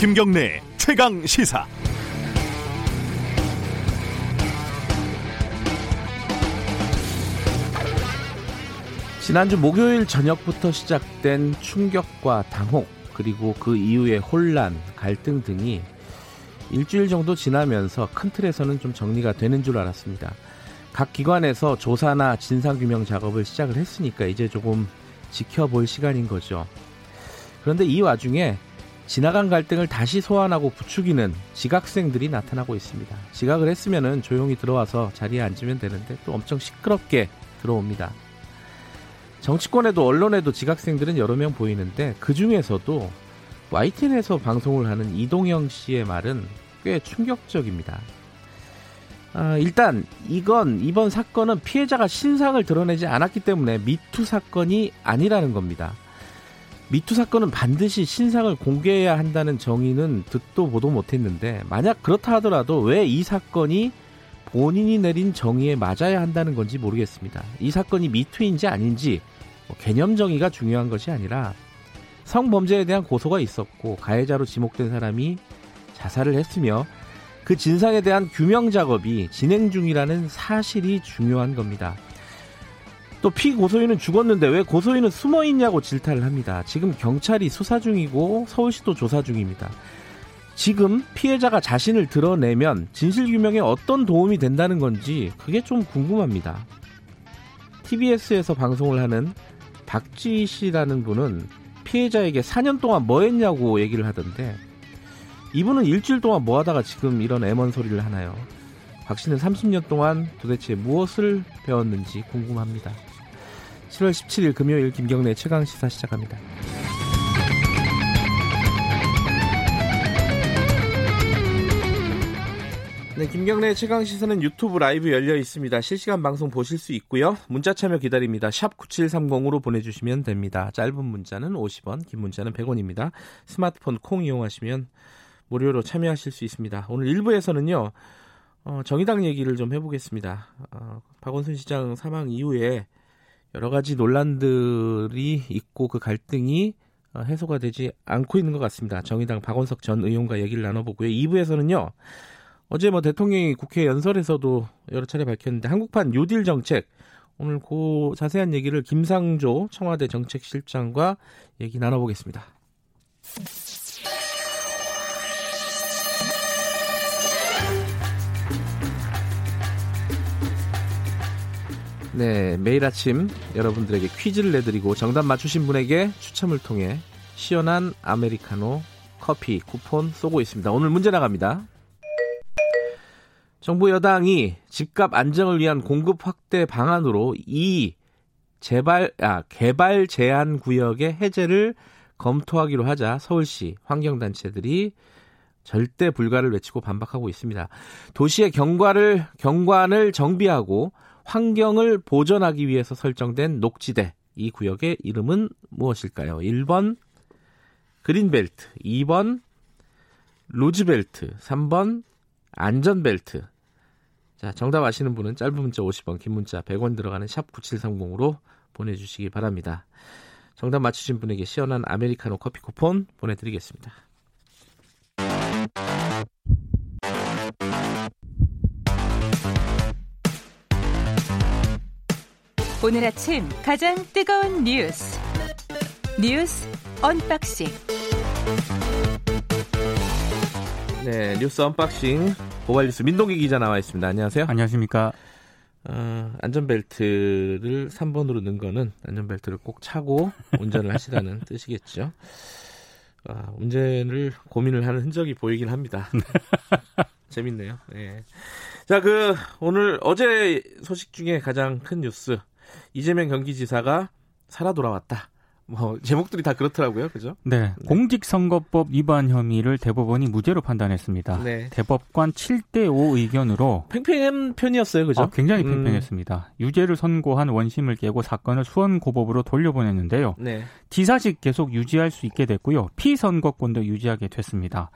김경래 최강 시사. 지난주 목요일 저녁부터 시작된 충격과 당혹 그리고 그 이후의 혼란, 갈등 등이 일주일 정도 지나면서 큰 틀에서는 좀 정리가 되는 줄 알았습니다. 각 기관에서 조사나 진상규명 작업을 시작을 했으니까 이제 조금 지켜볼 시간인 거죠. 그런데 이 와중에 지나간 갈등을 다시 소환하고 부추기는 지각생들이 나타나고 있습니다. 지각을 했으면 조용히 들어와서 자리에 앉으면 되는데 또 엄청 시끄럽게 들어옵니다. 정치권에도 언론에도 지각생들은 여러 명 보이는데 그 중에서도 YTN에서 방송을 하는 이동영 씨의 말은 꽤 충격적입니다. 아, 일단 이건 이번 사건은 피해자가 신상을 드러내지 않았기 때문에 미투 사건이 아니라는 겁니다. 미투 사건은 반드시 신상을 공개해야 한다는 정의는 듣도 보도 못했는데 만약 그렇다 하더라도 왜 이 사건이 본인이 내린 정의에 맞아야 한다는 건지 모르겠습니다. 이 사건이 미투인지 아닌지 뭐 개념 정의가 중요한 것이 아니라 성범죄에 대한 고소가 있었고 가해자로 지목된 사람이 자살을 했으며 그 진상에 대한 규명 작업이 진행 중이라는 사실이 중요한 겁니다. 또 피고소인은 죽었는데 왜 고소인은 숨어 있냐고 질타를 합니다. 지금 경찰이 수사 중이고 서울시도 조사 중입니다. 지금 피해자가 자신을 드러내면 진실 규명에 어떤 도움이 된다는 건지 그게 좀 궁금합니다. TBS에서 방송을 하는 박지희 씨라는 분은 피해자에게 4년 동안 뭐 했냐고 얘기를 하던데 이분은 일주일 동안 뭐 하다가 지금 이런 애먼 소리를 하나요? 박 씨는 30년 동안 도대체 무엇을 배웠는지 궁금합니다. 7월 17일 금요일 김경래 최강 시사 시작합니다. 네, 김경래 최강 시사는 유튜브 라이브 열려 있습니다. 실시간 방송 보실 수 있고요. 문자 참여 기다립니다. 샵 9730으로 보내 주시면 됩니다. 짧은 문자는 50원, 긴 문자는 100원입니다. 스마트폰 콩 이용하시면 무료로 참여하실 수 있습니다. 오늘 1부에서는요. 어, 정의당 얘기를 좀 해보겠습니다. 어, 박원순 시장 사망 이후에 여러 가지 논란들이 있고 그 갈등이 어, 해소가 되지 않고 있는 것 같습니다. 정의당 박원석 전 의원과 얘기를 나눠보고요. 2부에서는요. 어제 뭐 대통령이 국회 연설에서도 여러 차례 밝혔는데 한국판 뉴딜 정책 오늘 그 자세한 얘기를 김상조 청와대 정책실장과 얘기 나눠보겠습니다. 네, 매일 아침 여러분들에게 퀴즈를 내드리고 정답 맞추신 분에게 추첨을 통해 시원한 아메리카노 커피 쿠폰 쏘고 있습니다. 오늘 문제 나갑니다. 정부 여당이 집값 안정을 위한 공급 확대 방안으로 이 재발 아 개발 제한 구역의 해제를 검토하기로 하자 서울시 환경단체들이 절대 불가를 외치고 반박하고 있습니다. 도시의 경관을 경관을 정비하고 환경을 보존하기 위해서 설정된 녹지대 이 구역의 이름은 무엇일까요? 1번 그린벨트, 2번 로즈벨트, 3번 안전벨트. 자, 정답 아시는 분은 짧은 문자 50원, 긴 문자 100원 들어가는 샵 9730으로 보내주시기 바랍니다. 정답 맞추신 분에게 시원한 아메리카노 커피 쿠폰 보내드리겠습니다. 오늘 아침 가장 뜨거운 뉴스 뉴스 unboxing 네, 뉴스 unboxing 고발 뉴스 민동기 기자 나와 있습니다. 안녕하세요. 안녕하십니까. 어, 안전벨트를 3번으로 넣은 거는 안전벨트를 꼭 차고 운전을 하시라는 뜻이겠죠. 아, 운전을 고민을 하는 흔적이 보이긴 합니다. 재밌네요. 네. 자, 그 오늘 어제 소식 중에 가장 큰 뉴스 이재명 경기지사가 살아 돌아왔다. 뭐 제목들이 다 그렇더라고요, 그죠? 네, 네. 공직선거법 위반 혐의를 대법원이 무죄로 판단했습니다. 네. 대법관 7대5 의견으로 팽팽한 편이었어요, 그죠? 아, 굉장히 음. 팽팽했습니다. 음. 유죄를 선고한 원심을 깨고 사건을 수원 고법으로 돌려보냈는데요. 네. 지사직 계속 유지할 수 있게 됐고요. 피선거권도 유지하게 됐습니다.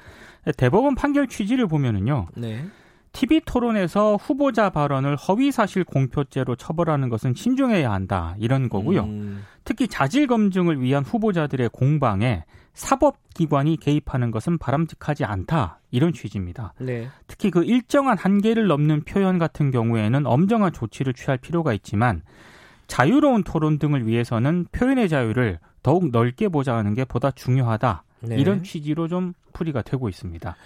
대법원 판결 취지를 보면은요. 네. TV 토론에서 후보자 발언을 허위 사실 공표죄로 처벌하는 것은 신중해야 한다 이런 거고요. 음. 특히 자질 검증을 위한 후보자들의 공방에 사법기관이 개입하는 것은 바람직하지 않다. 이런 취지입니다. 네. 특히 그 일정한 한계를 넘는 표현 같은 경우에는 엄정한 조치를 취할 필요가 있지만 자유로운 토론 등을 위해서는 표현의 자유를 더욱 넓게 보장하는 게 보다 중요하다. 네. 이런 취지로 좀 풀이가 되고 있습니다.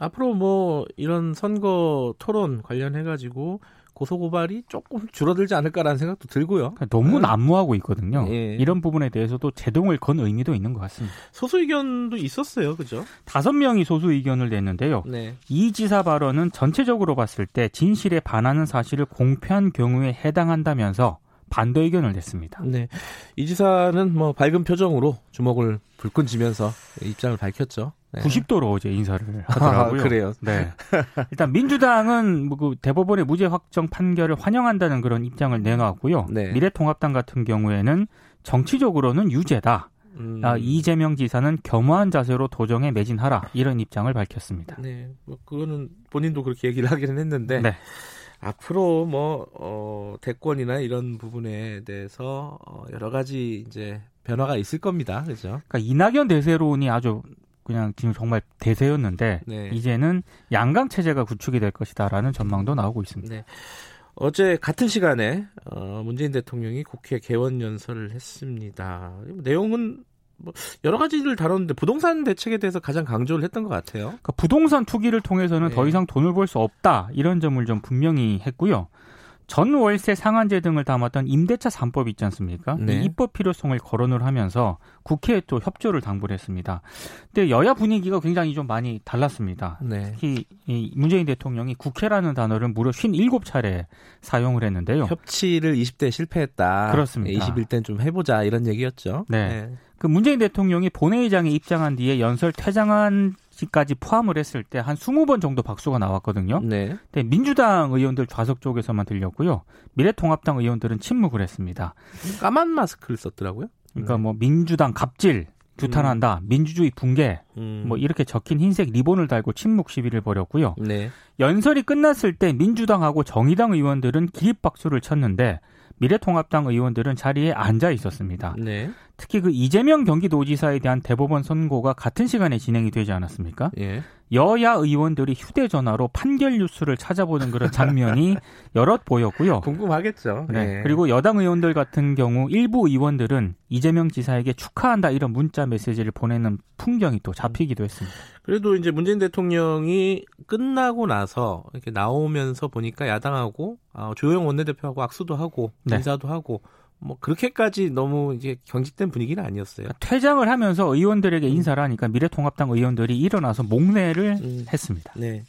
앞으로 뭐 이런 선거 토론 관련해 가지고 고소 고발이 조금 줄어들지 않을까라는 생각도 들고요. 그러니까 너무 네. 난무하고 있거든요. 예. 이런 부분에 대해서도 제동을 건 의미도 있는 것 같습니다. 소수 의견도 있었어요, 그죠? 다섯 명이 소수 의견을 냈는데요. 네. 이 지사 발언은 전체적으로 봤을 때 진실에 반하는 사실을 공표한 경우에 해당한다면서 반대 의견을 냈습니다. 네. 이 지사는 뭐 밝은 표정으로 주먹을 불끈 쥐면서 입장을 밝혔죠. 네. 90도로 어제 인사를 하더라고요. 아, 그래요. 네. 일단 민주당은 뭐그 대법원의 무죄 확정 판결을 환영한다는 그런 입장을 내놓았고요. 네. 미래통합당 같은 경우에는 정치적으로는 유죄다. 음. 아, 이재명 지사는 겸허한 자세로 도정에 매진하라 이런 입장을 밝혔습니다. 네, 뭐 그거는 본인도 그렇게 얘기를 하기는 했는데 네. 앞으로 뭐 어, 대권이나 이런 부분에 대해서 어, 여러 가지 이제 변화가 있을 겁니다. 그죠? 그러니까 이낙연 대세론이 아주 그냥 지금 정말 대세였는데 네. 이제는 양강 체제가 구축이 될 것이다라는 전망도 나오고 있습니다. 네. 어제 같은 시간에 어, 문재인 대통령이 국회 개원 연설을 했습니다. 내용은 뭐 여러 가지를 다뤘는데 부동산 대책에 대해서 가장 강조를 했던 것 같아요. 그러니까 부동산 투기를 통해서는 네. 더 이상 돈을 벌 수 없다 이런 점을 좀 분명히 했고요. 전 월세 상한제 등을 담았던 임대차 3법 있지 않습니까? 네. 이 입법 필요성을 거론을 하면서 국회에 또 협조를 당부를 했습니다. 근데 여야 분위기가 굉장히 좀 많이 달랐습니다. 네. 특히 이 문재인 대통령이 국회라는 단어를 무려 57차례 사용을 했는데요. 협치를 20대 실패했다. 그렇습니다. 21대는 좀 해보자 이런 얘기였죠. 네. 네. 그 문재인 대통령이 본회의장에 입장한 뒤에 연설 퇴장한 시 까지 포함을 했을 때 한 20번 정도 박수가 나왔거든요. 네. 근데 민주당 의원들 좌석 쪽에서만 들렸고요. 미래통합당 의원들은 침묵을 했습니다. 까만 마스크를 썼더라고요. 그러니까 네. 뭐 민주당 갑질 규탄한다, 음. 민주주의 붕괴, 음. 뭐 이렇게 적힌 흰색 리본을 달고 침묵 시위를 벌였고요. 네. 연설이 끝났을 때 민주당하고 정의당 의원들은 기립박수를 쳤는데 미래통합당 의원들은 자리에 앉아 있었습니다. 네. 특히 그 이재명 경기도지사에 대한 대법원 선고가 같은 시간에 진행이 되지 않았습니까? 예. 여야 의원들이 휴대전화로 판결 뉴스를 찾아보는 그런 장면이 여럿 보였고요. 궁금하겠죠. 네. 네. 그리고 여당 의원들 같은 경우 일부 의원들은 이재명 지사에게 축하한다 이런 문자 메시지를 보내는 풍경이 또 잡히기도 했습니다. 그래도 이제 문재인 대통령이 끝나고 나서 이렇게 나오면서 보니까 야당하고 아, 조영 원내대표하고 악수도 하고 네. 인사도 하고 뭐 그렇게까지 너무 이제 경직된 분위기는 아니었어요. 퇴장을 하면서 의원들에게 음. 인사를 하니까 미래통합당 의원들이 일어나서 목례를 음. 했습니다. 네.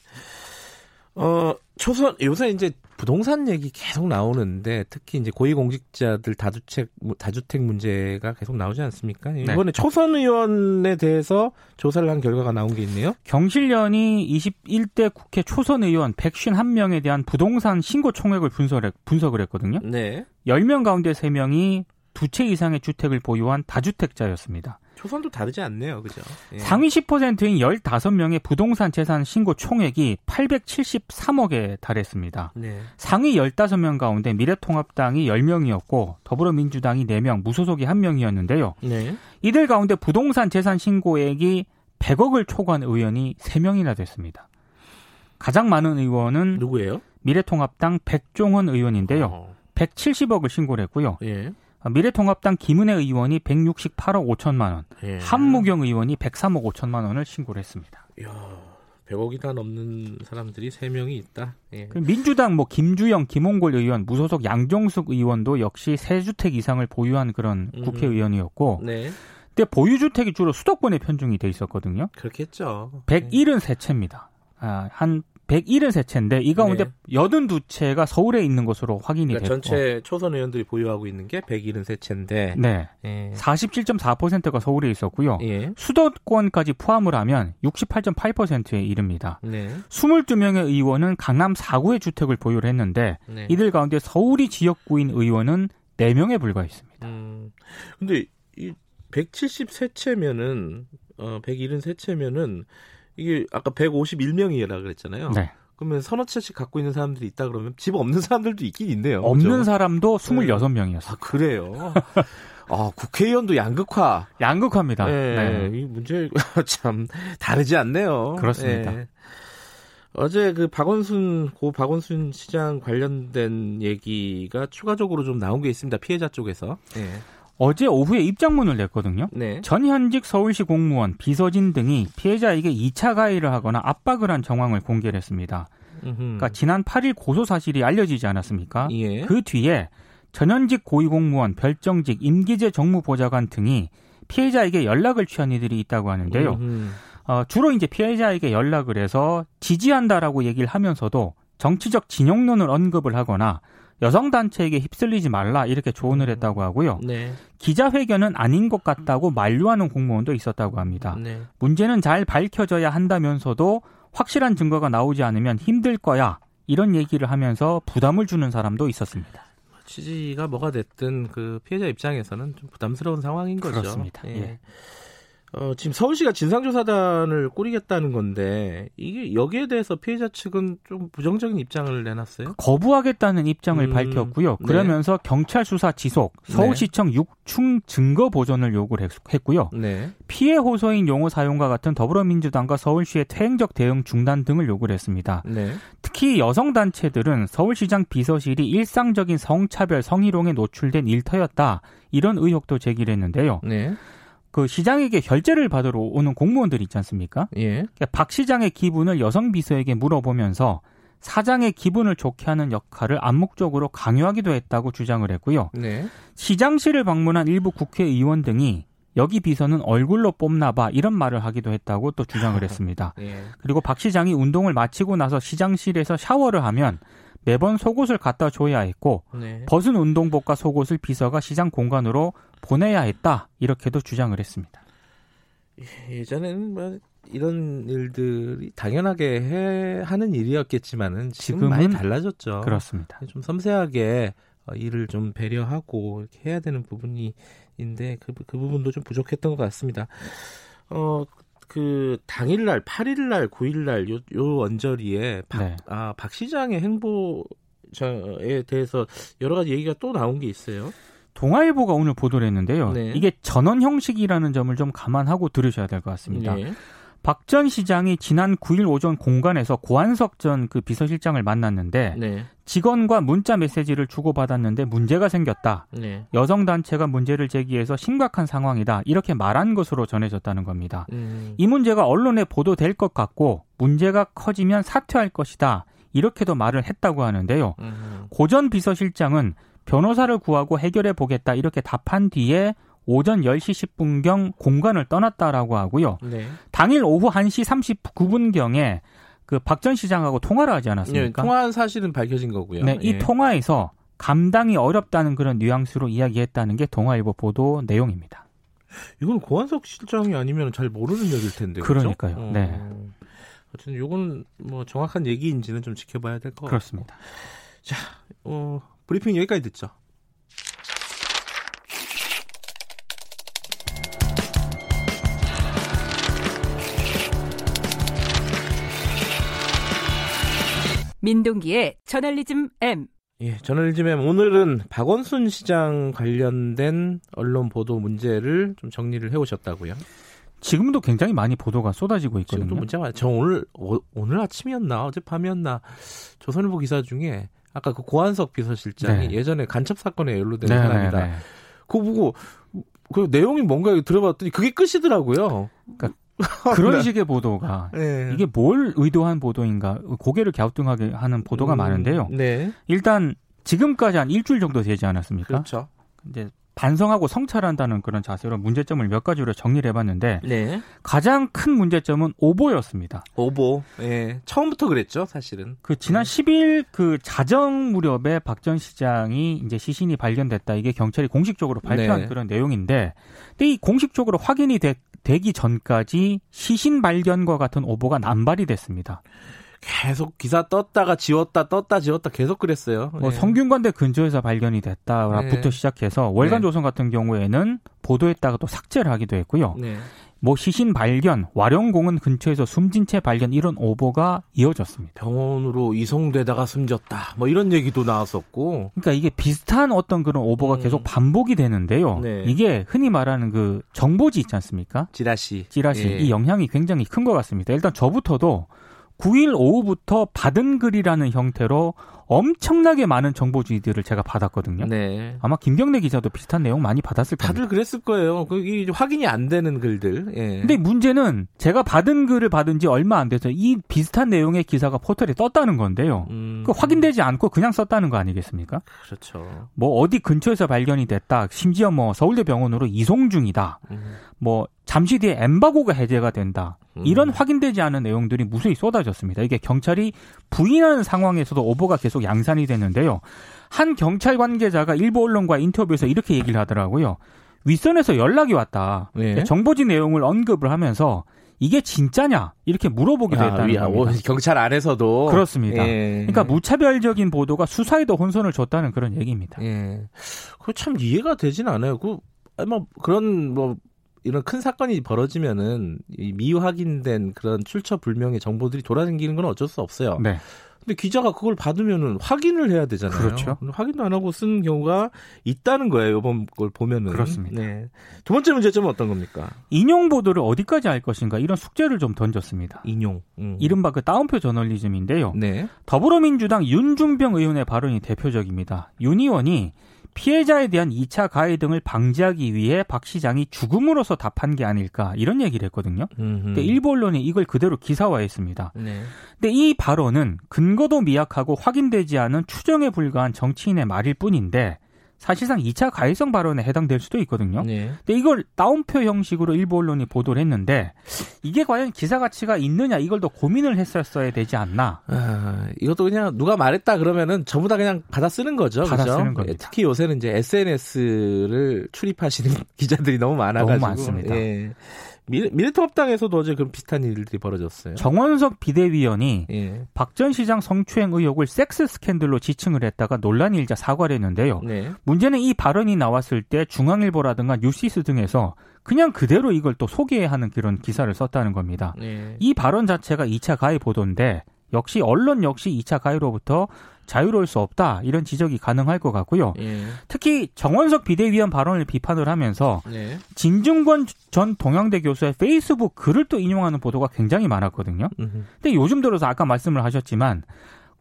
어, 초선 요새 이제 부동산 얘기 계속 나오는데 특히 이제 고위공직자들 다주택 다주택 문제가 계속 나오지 않습니까? 네. 이번에 네. 초선 의원에 대해서 조사를 한 결과가 나온 게 있네요. 경실련이 21대 국회 초선 의원 151명에 대한 부동산 신고 총액을 분석을, 분석을 했거든요. 네. 10명 가운데 3명이 두 채 이상의 주택을 보유한 다주택자였습니다. 초선도 다르지 않네요. 그죠? 예. 상위 10%인 15명의 부동산 재산 신고 총액이 873억에 달했습니다. 네. 상위 15명 가운데 미래통합당이 10명이었고 더불어민주당이 4명, 무소속이 1명이었는데요. 네. 이들 가운데 부동산 재산 신고액이 100억을 초과한 의원이 3명이나 됐습니다. 가장 많은 의원은 누구예요? 미래통합당 백종원 의원인데요. 어. 170억을 신고를 했고요. 예. 미래통합당 김은혜 의원이 168억 5천만 원, 예. 한무경 의원이 103억 5천만 원을 신고를 했습니다. 이야, 100억이 다 넘는 사람들이 3명이 있다. 예. 민주당 뭐 김주영, 김홍골 의원, 무소속 양정숙 의원도 역시 세 주택 이상을 보유한 그런 국회의원이었고 네. 근데 보유주택이 주로 수도권에 편중이 돼 있었거든요. 그렇겠죠. 173채입니다. 아, 한 173채인데 이 가운데 네. 82채가 서울에 있는 것으로 확인이 그러니까 됐고 전체 초선 의원들이 보유하고 있는 게 173채인데 네. 예. 47.4%가 서울에 있었고요. 예. 수도권까지 포함을 하면 68.8%에 이릅니다. 네. 22명의 의원은 강남 4구의 주택을 보유를 했는데 네. 이들 가운데 서울이 지역구인 의원은 4명에 불과했습니다. 음. 근데 이 173채면은 어 173채면은 이게 아까 151명이라 그랬잖아요. 네. 그러면 서너 채씩 갖고 있는 사람들이 있다 그러면 집 없는 사람들도 있긴 있네요. 없는 그렇죠? 사람도 26명이었어요. 아, 그래요? 아, 국회의원도 양극화. 양극화입니다. 네. 네. 이 문제 참 다르지 않네요. 그렇습니다. 네. 어제 그 박원순 고 박원순 시장 관련된 얘기가 추가적으로 좀 나온 게 있습니다. 피해자 쪽에서. 네. 어제 오후에 입장문을 냈거든요. 네. 전현직 서울시 공무원, 비서진 등이 피해자에게 2차 가해를 하거나 압박을 한 정황을 공개를 했습니다. 그러니까 지난 8일 고소 사실이 알려지지 않았습니까? 예. 그 뒤에 전현직 고위공무원, 별정직, 임기제 정무보좌관 등이 피해자에게 연락을 취한 이들이 있다고 하는데요. 어, 주로 이제 피해자에게 연락을 해서 지지한다라고 얘기를 하면서도 정치적 진영론을 언급을 하거나 여성 단체에게 휩쓸리지 말라 이렇게 조언을 음. 했다고 하고요. 네. 기자회견은 아닌 것 같다고 만류하는 공무원도 있었다고 합니다. 네. 문제는 잘 밝혀져야 한다면서도 확실한 증거가 나오지 않으면 힘들 거야 이런 얘기를 하면서 부담을 주는 사람도 있었습니다. 취지가 뭐가 됐든 그 피해자 입장에서는 좀 부담스러운 상황인 거죠. 그렇습니다. 예. 예. 어, 지금 서울시가 진상조사단을 꾸리겠다는 건데 이게 여기에 대해서 피해자 측은 좀 부정적인 입장을 내놨어요. 거부하겠다는 입장을 음, 그러면서 네. 그러면서 경찰 수사 지속, 서울시청 네. 6충 증거 보존을 요구를 했고요. 네. 피해 호소인 용어 사용과 같은 더불어민주당과 서울시의 퇴행적 대응 중단 등을 요구를 했습니다. 네. 특히 여성 단체들은 서울시장 비서실이 일상적인 성차별, 성희롱에 노출된 일터였다 이런 의혹도 제기를 했는데요. 네. 그 시장에게 결제를 받으러 오는 공무원들 있지 않습니까? 예. 그러니까 박 시장의 기분을 여성 비서에게 물어보면서 사장의 기분을 좋게 하는 역할을 암묵적으로 강요하기도 했다고 주장을 했고요. 네. 시장실을 방문한 일부 국회의원 등이 여기 비서는 얼굴로 뽑나봐 이런 말을 하기도 했다고 또 주장을 했습니다. 예. 그리고 박 시장이 운동을 마치고 나서 시장실에서 샤워를 하면 매번 속옷을 갖다 줘야 했고 네. 벗은 운동복과 속옷을 비서가 시장 공간으로 보내야 했다 이렇게도 주장을 했습니다. 예, 예전에는 뭐 이런 일들이 당연하게 해 하는 일이었겠지만은 지금 많이 달라졌죠. 그렇습니다. 좀 섬세하게 어, 일을 좀 배려하고 이렇게 해야 되는 부분이 인데 그, 그 부분도 좀 부족했던 것 같습니다. 어, 그 당일날 8일날 9일날 요, 요 언저리에 박, 네. 아, 박 시장의 행보에 대해서 여러 가지 얘기가 또 나온 게 있어요. 동아일보가 오늘 보도를 했는데요. 네. 이게 전원 형식이라는 점을 좀 감안하고 들으셔야 될 것 같습니다. 네. 박전 시장이 지난 9일 오전 공간에서 고한석 전 그 비서실장을 만났는데 네. 직원과 문자 메시지를 주고받았는데 문제가 생겼다. 네. 여성 단체가 문제를 제기해서 심각한 상황이다. 이렇게 말한 것으로 전해졌다는 겁니다. 음. 이 문제가 언론에 보도될 것 같고 문제가 커지면 사퇴할 것이다. 이렇게도 말을 했다고 하는데요. 음. 고전 비서실장은 변호사를 구하고 해결해 보겠다 이렇게 답한 뒤에 오전 10시 10분경 공간을 떠났다라고 하고요. 네. 당일 오후 1시 39분경에 그 박 전 시장하고 통화를 하지 않았습니까? 네, 통화한 사실은 밝혀진 거고요. 네, 이 예. 통화에서 감당이 어렵다는 그런 뉘앙스로 이야기했다는 게 동아일보 보도 내용입니다. 이건 고한석 실장이 아니면 잘 모르는 얘기일 텐데. 그러니까요. 그렇죠? 네. 어쨌든 이건 뭐 정확한 얘기인지는 좀 지켜봐야 될 것 같고. 그렇습니다. 자, 어, 브리핑 여기까지 듣죠. 민동기의 저널리즘 M. 예, 저널리즘 M 오늘은 박원순 시장 관련된 언론 보도 문제를 좀 정리를 해 오셨다고요? 지금도 굉장히 많이 보도가 쏟아지고 있거든요. 지금도 문제가 많아요. 저 오늘 오, 오늘 아침이었나 어젯밤이었나 조선일보 기사 중에 아까 그 고한석 비서실장이 네. 예전에 간첩 사건에 연루된 네, 사람이다. 네, 네. 그거 보고 그 내용이 뭔가 들어봤더니 그게 끝이더라고요. 그러니까 그런 네. 식의 보도가 네. 이게 뭘 의도한 보도인가 고개를 갸우뚱하게 하는 보도가 음, 많은데요. 네. 일단 지금까지 한 일주일 정도 되지 않았습니까? 그렇죠. 이제 반성하고 성찰한다는 그런 자세로 문제점을 몇 가지로 정리를 해봤는데 네. 가장 큰 문제점은 오보였습니다. 오보. 예. 처음부터 그랬죠, 사실은. 그 지난 네. 10일 그 자정 무렵에 박 전 시장이 이제 시신이 발견됐다. 이게 경찰이 공식적으로 발표한 네. 그런 내용인데, 근데 이 공식적으로 확인이 되, 되기 전까지 시신 발견과 같은 오보가 남발이 됐습니다. 계속 기사 떴다가 지웠다 떴다 지웠다 계속 그랬어요. 뭐 네. 성균관대 근처에서 발견이 됐다부터 네. 시작해서 월간 조선 네. 같은 경우에는 보도했다가 또 삭제를 하기도 했고요. 네. 뭐 시신 발견, 와룡공원 근처에서 숨진 채 발견 이런 오보가 이어졌습니다. 병원으로 이송되다가 숨졌다. 뭐 이런 얘기도 나왔었고. 그러니까 이게 비슷한 어떤 그런 오보가 음. 계속 반복이 되는데요. 네. 이게 흔히 말하는 그 정보지 있지 않습니까? 찌라시. 찌라시. 예. 이 영향이 굉장히 큰 것 같습니다. 일단 저부터도 9일 오후부터 받은 글이라는 형태로 엄청나게 많은 정보주의들을 제가 받았거든요. 네. 아마 김경래 기자도 비슷한 내용 많이 받았을 거예요. 다들 그랬을 거예요. 그게 확인이 안 되는 글들. 예. 근데 문제는 제가 받은 글을 받은 지 얼마 안 돼서 이 비슷한 내용의 기사가 포털에 떴다는 건데요. 음. 그 확인되지 않고 그냥 썼다는 거 아니겠습니까? 그렇죠. 뭐 어디 근처에서 발견이 됐다. 심지어 뭐 서울대 병원으로 이송 중이다. 음. 뭐 잠시 뒤에 엠바고가 해제가 된다. 음. 이런 확인되지 않은 내용들이 무수히 쏟아졌습니다. 이게 경찰이 부인하는 상황에서도 오보가 계속 양산이 됐는데요. 한 경찰 관계자가 일부 언론과 인터뷰에서 이렇게 얘기를 하더라고요. 윗선에서 연락이 왔다. 네. 정보지 내용을 언급을 하면서 이게 진짜냐 이렇게 물어보기도 아, 했다는 아, 겁니다. 경찰 안에서도 그렇습니다. 예. 그러니까 무차별적인 보도가 수사에도 혼선을 줬다는 그런 얘기입니다. 예. 그참 이해가 되진 않아요. 그 뭐 그런 뭐 이런 큰 사건이 벌어지면은 이 미확인된 그런 출처 불명의 정보들이 돌아다니는 건 어쩔 수 없어요. 네. 근데 기자가 그걸 받으면은 확인을 해야 되잖아요. 그렇죠. 확인도 안 하고 쓴 경우가 있다는 거예요. 이번 걸 보면은. 그렇습니다. 네. 두 번째 문제점은 어떤 겁니까? 인용 보도를 어디까지 할 것인가 이런 숙제를 좀 던졌습니다. 인용. 음. 이른바 그 따옴표 저널리즘인데요. 네. 더불어민주당 윤중병 의원의 발언이 대표적입니다. 윤 의원이 피해자에 대한 2차 가해 등을 방지하기 위해 박 시장이 죽음으로써 답한 게 아닐까 이런 얘기를 했거든요. 근데 일부 언론이 이걸 그대로 기사화했습니다. 네. 근데 이 발언은 근거도 미약하고 확인되지 않은 추정에 불과한 정치인의 말일 뿐인데 사실상 2차 가해성 발언에 해당될 수도 있거든요. 네. 근데 이걸 따옴표 형식으로 일부 언론이 보도를 했는데 이게 과연 기사 가치가 있느냐 이걸 더 고민을 했었어야 되지 않나. 아, 이것도 그냥 누가 말했다 그러면은 전부 다 그냥 받아 쓰는 거죠. 받아 그죠? 쓰는 겁니다. 특히 요새는 이제 SNS를 출입하시는 기자들이 너무 많아가지고 너무 많습니다. 예. 미래통합당에서도 어제 그런 비슷한 일들이 벌어졌어요. 정원석 비대위원이 예. 박전 시장 성추행 의혹을 섹스 스캔들로 지칭을 했다가 논란이 일자 사과를 했는데요. 네. 문제는 이 발언이 나왔을 때 중앙일보라든가 뉴시스 등에서 그냥 그대로 이걸 또 소개하는 그런 기사를 썼다는 겁니다. 네. 이 발언 자체가 2차 가해 보도인데 역시 언론 역시 2차 가해로부터 자유로울 수 없다 이런 지적이 가능할 것 같고요. 예. 특히 정원석 비대위원 발언을 비판을 하면서 예. 진중권 전 동양대 교수의 페이스북 글을 또 인용하는 보도가 굉장히 많았거든요. 음흠. 근데 요즘 들어서 아까 말씀을 하셨지만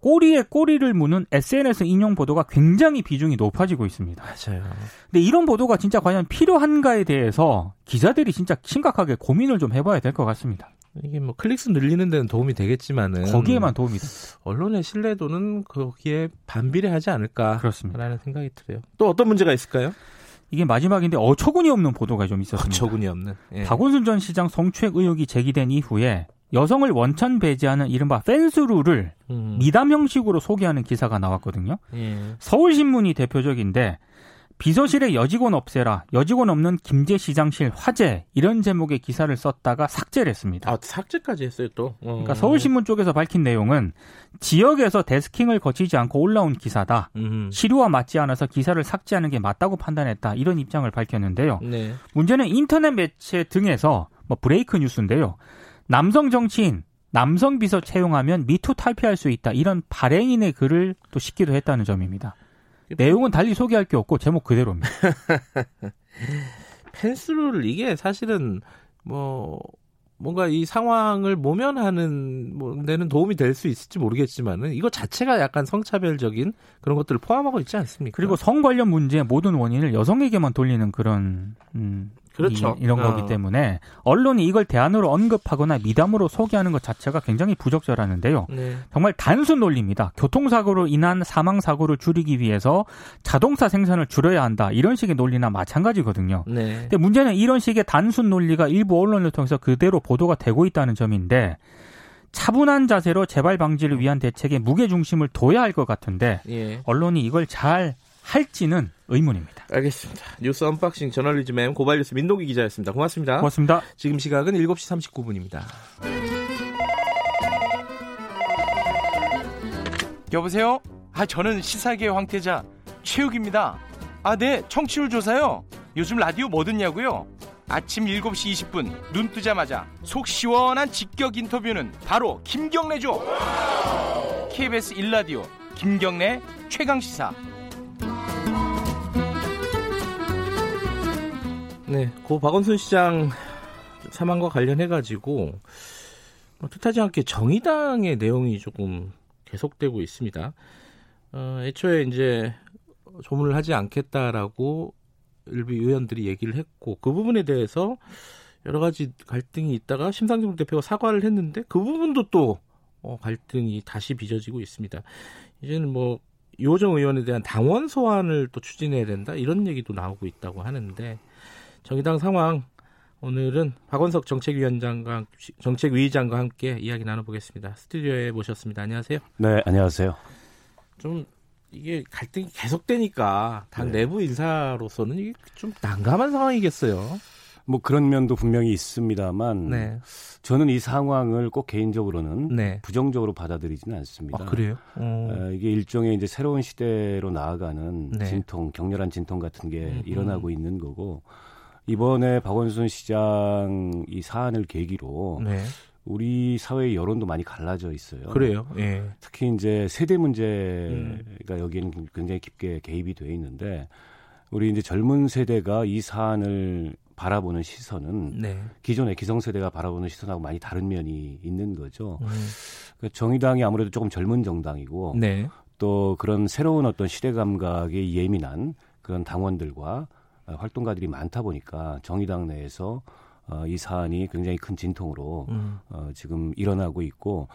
꼬리에 꼬리를 무는 SNS 인용 보도가 굉장히 비중이 높아지고 있습니다. 맞아요. 근데 이런 보도가 진짜 과연 필요한가에 대해서 기자들이 진짜 심각하게 고민을 좀 해봐야 될 것 같습니다. 이게 뭐 클릭수 늘리는 데는 도움이 되겠지만은 거기에만 도움이 됩니다. 언론의 신뢰도는 거기에 반비례하지 않을까 그렇습니다. 라는 생각이 들어요. 또 어떤 문제가 있을까요? 이게 마지막인데 어처구니 없는 보도가 좀 있었습니다. 어처구니 없는. 예. 박원순 전 시장 성추행 의혹이 제기된 이후에 여성을 원천 배제하는 이른바 펜스루를 음. 미담 형식으로 소개하는 기사가 나왔거든요. 예. 서울신문이 대표적인데 비서실의 여직원 없애라, 여직원 없는 김제시장실 화재 이런 제목의 기사를 썼다가 삭제를 했습니다. 아 삭제까지 했어요 또. 어. 그러니까 서울신문 쪽에서 밝힌 내용은 지역에서 데스킹을 거치지 않고 올라온 기사다. 음. 시류와 맞지 않아서 기사를 삭제하는 게 맞다고 판단했다. 이런 입장을 밝혔는데요. 네. 문제는 인터넷 매체 등에서 뭐 브레이크 뉴스인데요. 남성 정치인 남성 비서 채용하면 미투 탈피할 수 있다. 이런 발행인의 글을 또 싣기도 했다는 점입니다. 내용은 달리 소개할 게 없고 제목 그대로입니다. 펜스룰 이게 사실은 뭐 뭔가 이 상황을 모면하는 뭐 데는 도움이 될 수 있을지 모르겠지만은 이거 자체가 약간 성차별적인 그런 것들을 포함하고 있지 않습니까? 그리고 성 관련 문제의 모든 원인을 여성에게만 돌리는 그런 음, 그렇죠. 이, 런 어. 거기 때문에 언론이 이걸 대안으로 언급하거나 미담으로 소개하는 것 자체가 굉장히 부적절하는데요. 네. 정말 단순 논리입니다. 교통사고로 인한 사망 사고를 줄이기 위해서 자동차 생산을 줄여야 한다. 이런 식의 논리나 마찬가지거든요. 네. 근데 문제는 이런 식의 단순 논리가 일부 언론을 통해서 그대로 보도가 되고 있다는 점인데 차분한 자세로 재발 방지를 위한 대책에 무게 중심을 둬야 할 것 같은데 예. 언론이 이걸 잘 할지는 의문입니다. 알겠습니다. 뉴스 unboxing 저널리즘 M 고발뉴스 민동기 기자였습니다. 고맙습니다. 고맙습니다. 지금 시각은 7시 39분입니다. 여보세요? 아, 저는 시사계 황태자 최욱입니다. 아, 네, 청취율 조사요. 요즘 라디오 뭐 듣냐고요? 아침 7시 20분 눈 뜨자마자 속 시원한 직격 인터뷰는 바로 김경래죠. KBS 1라디오 김경래 최강 시사. 네, 고 박원순 시장 사망과 관련해 가지고 뭐 뜻하지 않게 정의당의 내용이 조금 계속되고 있습니다. 어, 애초에 이제 조문을 하지 않겠다라고 일부 의원들이 얘기를 했고 그 부분에 대해서 여러 가지 갈등이 있다가 심상정 대표가 사과를 했는데 그 부분도 또 어, 갈등이 다시 빚어지고 있습니다. 이제는 뭐 이호정 의원에 대한 당원 소환을 또 추진해야 된다 이런 얘기도 나오고 있다고 하는데 정의당 상황 오늘은 박원석 정책위원장과 정책위의장과 함께 이야기 나눠보겠습니다. 스튜디오에 모셨습니다. 안녕하세요. 네, 안녕하세요. 좀 이게 갈등이 계속되니까 당 네. 내부 인사로서는 이게 좀 난감한 상황이겠어요. 뭐 그런 면도 분명히 있습니다만 네. 저는 이 상황을 꼭 개인적으로는 네. 부정적으로 받아들이지는 않습니다. 아, 그래요? 어. 이게 일종의 이제 새로운 시대로 나아가는 네. 진통, 격렬한 진통 같은 게 음. 일어나고 있는 거고 이번에 박원순 시장 이 사안을 계기로 네. 우리 사회의 여론도 많이 갈라져 있어요. 그래요. 예. 특히 이제 세대 문제가 음. 여기에는 굉장히 깊게 개입이 돼 있는데 우리 이제 젊은 세대가 이 사안을 바라보는 시선은 네. 기존의 기성세대가 바라보는 시선하고 많이 다른 면이 있는 거죠. 음. 그러니까 정의당이 아무래도 조금 젊은 정당이고 네. 또 그런 새로운 어떤 시대 감각에 예민한 그런 당원들과 어, 활동가들이 많다 보니까 정의당 내에서 어, 이 사안이 굉장히 큰 진통으로 음. 어, 지금 일어나고 있고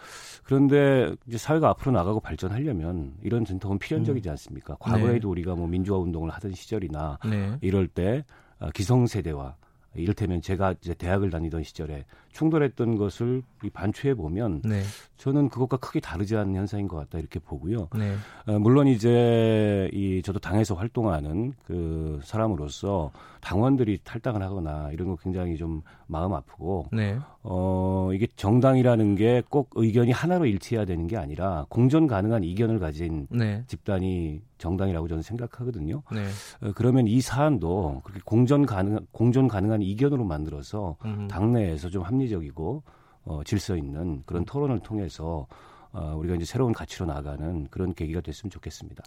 그런데 이제 사회가 앞으로 나가고 발전하려면 이런 진통은 필연적이지 음. 않습니까? 과거에도 네. 우리가 뭐 민주화 운동을 하던 시절이나 네. 이럴 때 어, 기성세대와 이를테면 제가 이제 대학을 다니던 시절에 충돌했던 것을 반추해 보면 네. 저는 그것과 크게 다르지 않은 현상인 것 같다 이렇게 보고요. 네. 어, 물론 이제 이 저도 당에서 활동하는 그 사람으로서 당원들이 탈당을 하거나 이런 거 굉장히 좀 마음 아프고 네. 어 이게 정당이라는 게 꼭 의견이 하나로 일치해야 되는 게 아니라 공존 가능한 이견을 가진 네. 집단이 정당이라고 저는 생각하거든요. 네. 어, 그러면 이 사안도 그렇게 공존 가능 공존 가능한 이견으로 만들어서 음. 당내에서 좀 합리 합리적이고 어, 질서 있는 그런 음. 토론을 통해서 어, 우리가 이제 새로운 가치로 나가는 그런 계기가 됐으면 좋겠습니다.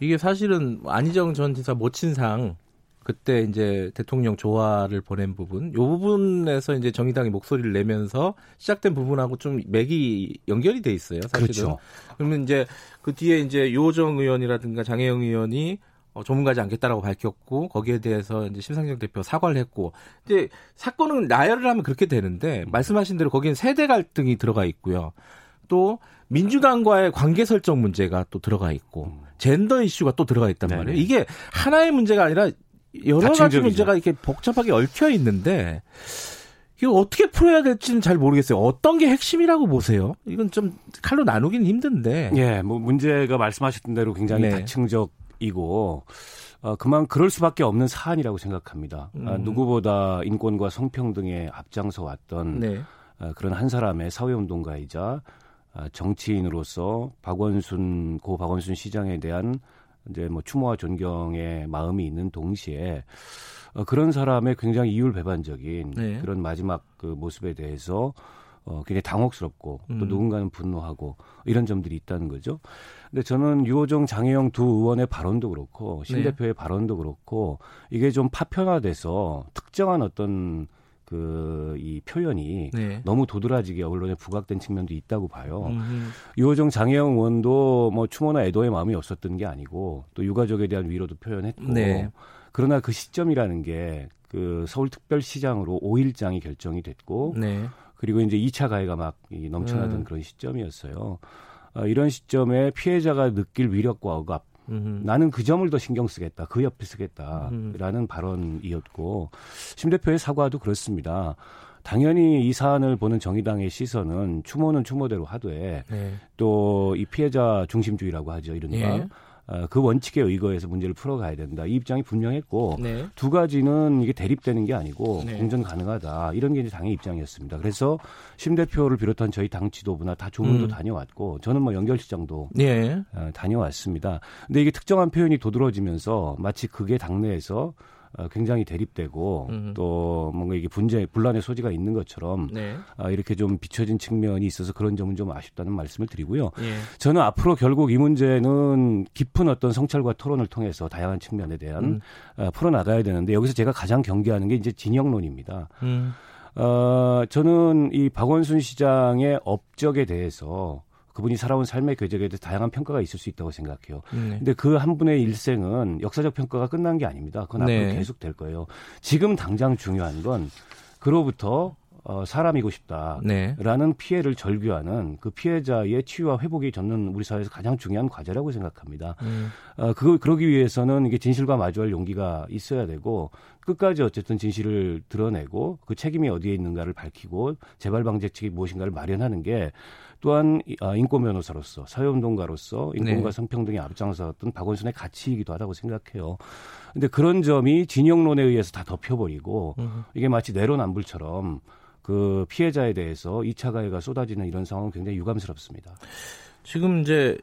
이게 사실은 안희정 전 지사 모친상 그때 이제 대통령 조화를 보낸 부분, 요 부분에서 이제 정의당이 목소리를 내면서 시작된 부분하고 좀 맥이 연결이 돼 있어요. 사실은. 그렇죠. 그러면 이제 그 뒤에 이제 요정 의원이라든가 장혜영 의원이 어, 조문가지 않겠다라고 밝혔고 거기에 대해서 이제 심상정 대표 사과를 했고 이제 사건은 나열을 하면 그렇게 되는데 말씀하신 대로 거기는 세대 갈등이 들어가 있고요. 또 민주당과의 관계 설정 문제가 또 들어가 있고 젠더 이슈가 또 들어가 있단 네네. 말이에요. 이게 하나의 문제가 아니라 여러 가지 문제가 이렇게 복잡하게 얽혀 있는데 이거 어떻게 풀어야 될지는 잘 모르겠어요. 어떤 게 핵심이라고 보세요? 이건 좀 칼로 나누기는 힘든데. 예, 뭐 문제가 말씀하셨던 대로 굉장히 네. 다층적 이고 어, 그만 그럴 수밖에 없는 사안이라고 생각합니다. 아, 음. 아, 누구보다 인권과 성평등에 앞장서 왔던 네. 아, 그런 한 사람의 사회운동가이자 아, 정치인으로서 박원순 고 박원순 시장에 대한 이제 뭐 추모와 존경의 마음이 있는 동시에 어, 그런 사람의 굉장히 이율배반적인 네. 그런 마지막 그 모습에 대해서 어, 굉장히 당혹스럽고 또 음. 누군가는 분노하고 이런 점들이 있다는 거죠. 근데 저는 유호정, 장혜영 두 의원의 발언도 그렇고 신 네. 대표의 발언도 그렇고 이게 좀 파편화돼서 특정한 어떤 그이 표현이 네. 너무 도드라지게 언론에 부각된 측면도 있다고 봐요. 음. 유호정 장혜영 의원도 뭐 추모나 애도의 마음이 없었던 게 아니고 또 유가족에 대한 위로도 표현했고 네. 그러나 그 시점이라는 게 그 서울특별시장으로 5일장이 결정이 됐고 네. 그리고 이제 2차 가해가 막 넘쳐나던 음. 그런 시점이었어요. 어, 이런 시점에 피해자가 느낄 위력과 억압, 음흠. 나는 그 점을 더 신경 쓰겠다. 그 옆에 쓰겠다라는 발언이었고 심 대표의 사과도 그렇습니다. 당연히 이 사안을 보는 정의당의 시선은 추모는 추모대로 하되 네. 또이 피해자 중심주의라고 하죠 이른바 예. 어, 그 원칙에 의거해서 문제를 풀어가야 된다. 이 입장이 분명했고 네. 두 가지는 이게 대립되는 게 아니고 네. 공전 가능하다. 이런 게 이제 당의 입장이었습니다. 그래서 심 대표를 비롯한 저희 당 지도부나 다 조문도 음. 다녀왔고 저는 뭐 연결시장도 네. 어, 다녀왔습니다. 근데 이게 특정한 표현이 도드러지면서 마치 그게 당내에서 어, 굉장히 대립되고 음. 또 뭔가 이게 분쟁 분란의 소지가 있는 것처럼 네. 아, 이렇게 좀 비춰진 측면이 있어서 그런 점은 좀 아쉽다는 말씀을 드리고요. 예. 저는 앞으로 결국 이 문제는 깊은 어떤 성찰과 토론을 통해서 다양한 측면에 대한 음. 어, 풀어 나가야 되는데 여기서 제가 가장 경계하는 게 이제 진영론입니다. 음. 어, 저는 이 박원순 시장의 업적에 대해서 그분이 살아온 삶의 궤적에 대해 다양한 평가가 있을 수 있다고 생각해요. 네. 근데 그 한 분의 일생은 역사적 평가가 끝난 게 아닙니다. 그건 네. 앞으로 계속 될 거예요. 지금 당장 중요한 건 그로부터 어, 사람이고 싶다라는 네. 피해를 절규하는 그 피해자의 치유와 회복이 저는 우리 사회에서 가장 중요한 과제라고 생각합니다. 음. 어, 그 그러기 위해서는 이게 진실과 마주할 용기가 있어야 되고 끝까지 어쨌든 진실을 드러내고 그 책임이 어디에 있는가를 밝히고 재발 방지책이 무엇인가를 마련하는 게 또한 아, 인권 변호사로서 사회운동가로서 인권과 네. 성평등에 앞장서왔던 박원순의 가치이기도 하다고 생각해요. 근데 그런 점이 진영론에 의해서 다 덮여버리고 음. 이게 마치 내로남불처럼 그 피해자에 대해서 2차 가해가 쏟아지는 이런 상황은 굉장히 유감스럽습니다. 지금 이제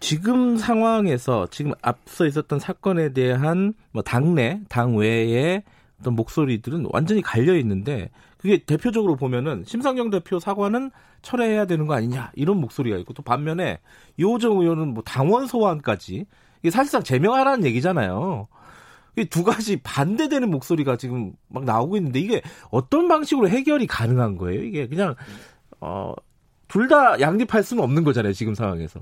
지금 상황에서 지금 앞서 있었던 사건에 대한 뭐 당내, 당 외의 어떤 목소리들은 완전히 갈려 있는데 그게 대표적으로 보면은 심상정 대표 사과는 철회해야 되는 거 아니냐 이런 목소리가 있고 또 반면에 이호정 의원은 뭐 당원 소환까지 이게 사실상 제명하라는 얘기잖아요. 두 가지 반대되는 목소리가 지금 막 나오고 있는데 이게 어떤 방식으로 해결이 가능한 거예요? 이게 그냥 어 둘 다 양립할 수는 없는 거잖아요 지금 상황에서.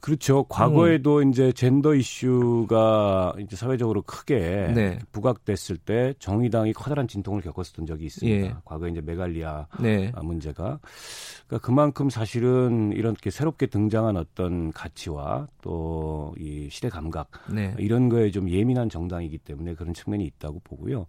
그렇죠. 과거에도 음. 이제 젠더 이슈가 이제 사회적으로 크게 네. 부각됐을 때 정의당이 커다란 진통을 겪었었던 적이 있습니다. 예. 과거에 이제 메갈리아 네. 문제가 그러니까 그만큼 사실은 이렇게 새롭게 등장한 어떤 가치와 또 이 시대 감각 네. 이런 거에 좀 예민한 정당이기 때문에 그런 측면이 있다고 보고요.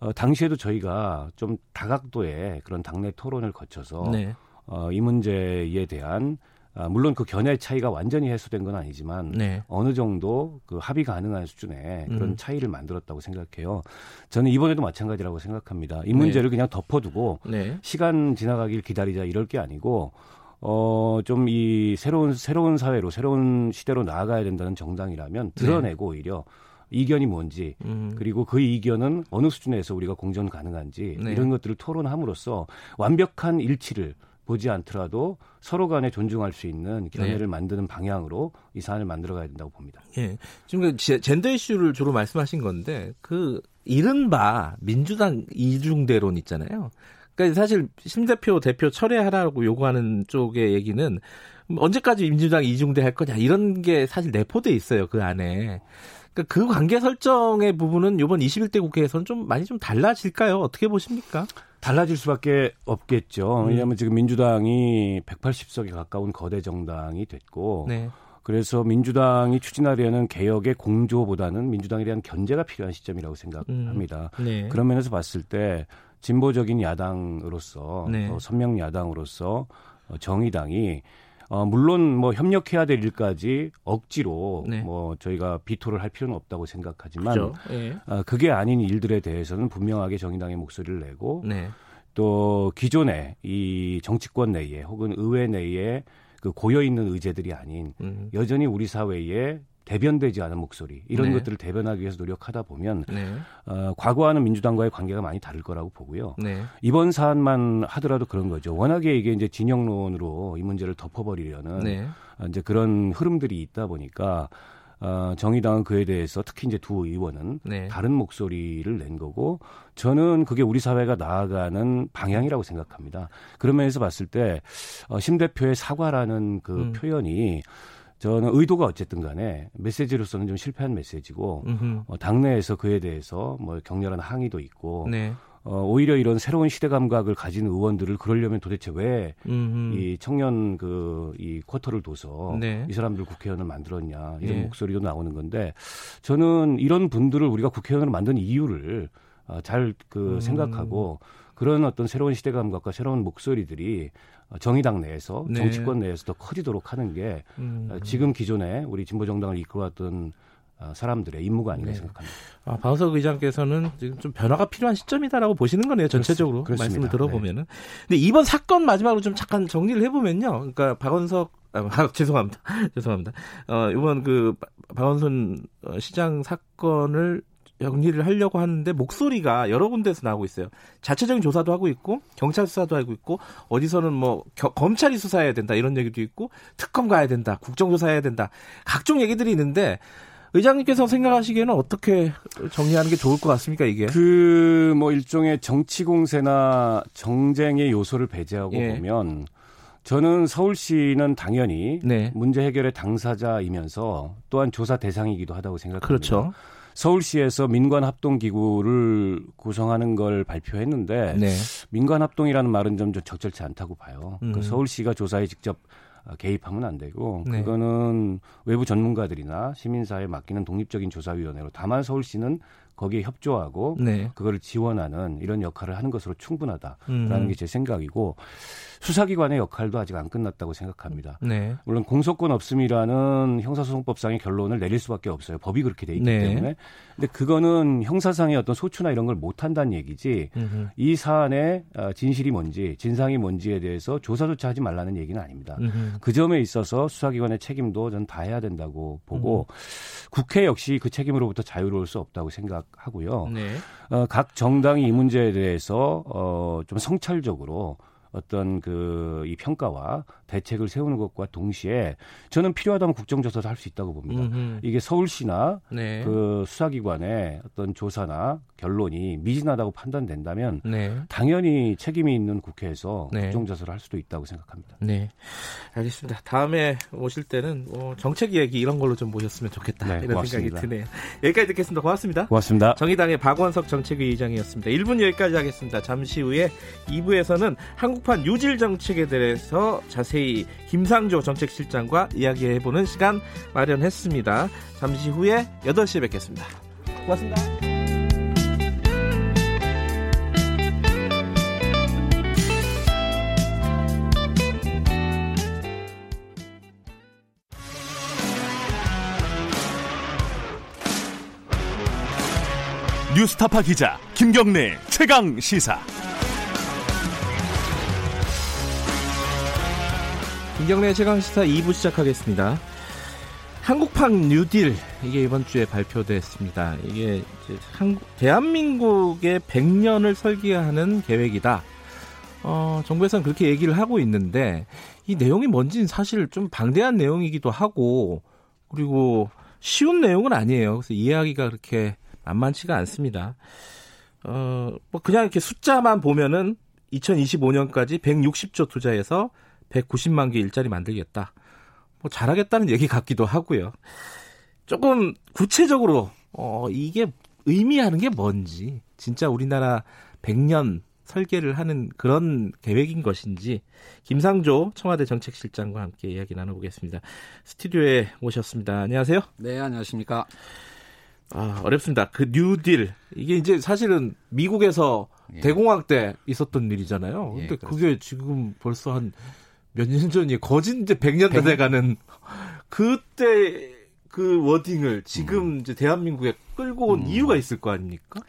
어, 당시에도 저희가 좀 다각도의 그런 당내 토론을 거쳐서 네. 어, 이 문제에 대한 아, 물론 그 견해 차이가 완전히 해소된 건 아니지만 네. 어느 정도 그 합의 가능한 수준의 그런 음. 차이를 만들었다고 생각해요. 저는 이번에도 마찬가지라고 생각합니다. 이 문제를 네. 그냥 덮어두고 네. 시간 지나가길 기다리자 이럴 게 아니고 어, 좀 이 새로운, 새로운 사회로, 새로운 시대로 나아가야 된다는 정당이라면 드러내고 네. 오히려 이견이 뭔지 음. 그리고 그 이견은 어느 수준에서 우리가 공존 가능한지 네. 이런 것들을 토론함으로써 완벽한 일치를 보지 않더라도 서로 간에 존중할 수 있는 견해를 네. 만드는 방향으로 이 사안을 만들어 가야 된다고 봅니다. 예. 지금 그 젠더 이슈를 주로 말씀하신 건데 그 이른바 민주당 이중대론 있잖아요. 그러니까 사실 심 대표 대표 철회하라고 요구하는 쪽의 얘기는 언제까지 민주당 이중대 할 거냐 이런 게 사실 내포돼 있어요 그 안에. 그러니까 그 관계 설정의 부분은 이번 21대 국회에서는 좀 많이 좀 달라질까요? 어떻게 보십니까? 달라질 수밖에 없겠죠. 음. 왜냐하면 지금 민주당이 180석에 가까운 거대 정당이 됐고 네. 그래서 민주당이 추진하려는 개혁의 공조보다는 민주당에 대한 견제가 필요한 시점이라고 생각합니다. 음. 네. 그런 면에서 봤을 때 진보적인 야당으로서 네. 어, 선명 야당으로서 어, 정의당이 어, 물론 뭐 협력해야 될 일까지 억지로 네. 뭐 저희가 비토를 할 필요는 없다고 생각하지만 네. 어, 그게 아닌 일들에 대해서는 분명하게 정의당의 목소리를 내고 네. 또 기존의 이 정치권 내에 혹은 의회 내에 그 고여 있는 의제들이 아닌 음. 여전히 우리 사회에 대변되지 않은 목소리 이런 네. 것들을 대변하기 위해서 노력하다 보면 네. 어, 과거와는 민주당과의 관계가 많이 다를 거라고 보고요. 네. 이번 사안만 하더라도 그런 거죠. 워낙에 이게 이제 진영론으로 이 문제를 덮어버리려는 네. 어, 이제 그런 흐름들이 있다 보니까 어, 정의당은 그에 대해서 특히 이제 두 의원은 네. 다른 목소리를 낸 거고 저는 그게 우리 사회가 나아가는 방향이라고 생각합니다. 그런 면에서 봤을 때 어, 심 대표의 사과라는 그 음. 표현이 저는 의도가 어쨌든 간에 메시지로서는 좀 실패한 메시지고 어, 당내에서 그에 대해서 뭐 격렬한 항의도 있고 네. 어, 오히려 이런 새로운 시대 감각을 가진 의원들을 그러려면 도대체 왜 이 청년 그 이 쿼터를 둬서 네. 이 사람들 국회의원을 만들었냐 이런 네. 목소리도 나오는 건데 저는 이런 분들을 우리가 국회의원으로 만든 이유를 어, 잘그 음. 생각하고 그런 어떤 새로운 시대 감각과 새로운 목소리들이 정의당 내에서 네. 정치권 내에서 더 커지도록 하는 게 음. 지금 기존에 우리 진보 정당을 이끌어왔던 어, 사람들의 임무가 아닌가 네. 생각합니다. 아, 박원석 의장께서는 지금 좀 변화가 필요한 시점이다라고 보시는 거네요. 전체적으로 그렇습니다. 말씀을 들어보면은. 네. 근데 이번 사건 마지막으로 좀 잠깐 정리를 해보면요. 그러니까 박원석 아, 아 죄송합니다. 죄송합니다. 어, 이번 그 박원순 어, 시장 사건을 정리를 하려고 하는데 목소리가 여러 군데서 나오고 있어요. 자체적인 조사도 하고 있고 경찰 수사도 하고 있고 어디서는 뭐 겨, 검찰이 수사해야 된다 이런 얘기도 있고 특검 가야 된다 국정조사해야 된다 각종 얘기들이 있는데 의장님께서 생각하시기에는 어떻게 정리하는 게 좋을 것 같습니까 이게? 그 뭐 일종의 정치 공세나 정쟁의 요소를 배제하고 예. 보면 저는 서울시는 당연히 네. 문제 해결의 당사자이면서 또한 조사 대상이기도 하다고 생각합니다. 그렇죠. 서울시에서 민관합동기구를 구성하는 걸 발표했는데 네. 민관합동이라는 말은 좀 적절치 않다고 봐요. 그 음. 그 서울시가 조사에 직접 개입하면 안 되고 네. 그거는 외부 전문가들이나 시민사회에 맡기는 독립적인 조사위원회로 다만 서울시는 거기에 협조하고 네. 그거를 지원하는 이런 역할을 하는 것으로 충분하다라는 음. 게제 생각이고 수사기관의 역할도 아직 안 끝났다고 생각합니다. 네. 물론 공소권 없음이라는 형사소송법상의 결론을 내릴 수밖에 없어요. 법이 그렇게 돼 있기 네. 때문에. 근데 그거는 형사상의 어떤 소추나 이런 걸 못 한다는 얘기지. 음흠. 이 사안의 어, 진실이 뭔지, 진상이 뭔지에 대해서 조사조차 하지 말라는 얘기는 아닙니다. 음흠. 그 점에 있어서 수사기관의 책임도 전다 해야 된다고 보고 음흠. 국회 역시 그 책임으로부터 자유로울 수 없다고 생각하고요. 네. 어, 각 정당이 이 문제에 대해서 어, 좀 성찰적으로 어떤 그 이 평가와 대책을 세우는 것과 동시에 저는 필요하다면 국정조사도 할 수 있다고 봅니다. 음흠. 이게 서울시나 네. 그 수사기관의 어떤 조사나 결론이 미진하다고 판단된다면 네. 당연히 책임이 있는 국회에서 네. 국정조사를 할 수도 있다고 생각합니다. 네, 알겠습니다. 다음에 오실 때는 뭐 정책 얘기 이런 걸로 좀 모셨으면 좋겠다 네, 이런 고맙습니다. 생각이 드네요. 여기까지 듣겠습니다. 고맙습니다. 고맙습니다. 정의당의 박원석 정책위 의장이었습니다. 1분 여기까지 하겠습니다. 잠시 후에 2부에서는 한국판 유질 정책에 대해서 자세히 자세히 김상조 정책실장과 이야기해보는 시간 마련했습니다. 잠시 후에 8시에 뵙겠습니다. 고맙습니다. 뉴스타파 기자 김경래 최강 시사. 김경래 최강시사 2부 시작하겠습니다. 한국판 뉴딜 이게 이번 주에 발표됐습니다. 이게 한국 대한민국의 100년을 설계하는 계획이다. 어, 정부에서는 그렇게 얘기를 하고 있는데 이 내용이 뭔지는 사실 좀 방대한 내용이기도 하고 그리고 쉬운 내용은 아니에요. 그래서 이해하기가 그렇게 만만치가 않습니다. 어, 뭐 그냥 이렇게 숫자만 보면은 2025년까지 160조 투자해서 190만 개 일자리 만들겠다. 뭐 잘하겠다는 얘기 같기도 하고요. 조금 구체적으로 어 이게 의미하는 게 뭔지 진짜 우리나라 100년 설계를 하는 그런 계획인 것인지 김상조 청와대 정책실장과 함께 이야기 나눠보겠습니다. 스튜디오에 모셨습니다. 안녕하세요. 네, 안녕하십니까. 아, 어렵습니다. 그 뉴딜 이게 이제 사실은 미국에서 예. 대공황 때 있었던 일이잖아요. 근데 예, 그게 지금 벌써 한 몇 년 전이 거진 이제 100년 다 돼가는 그때 그 워딩을 지금 음. 이제 대한민국에 끌고 온 음. 이유가 있을 거 아닙니까?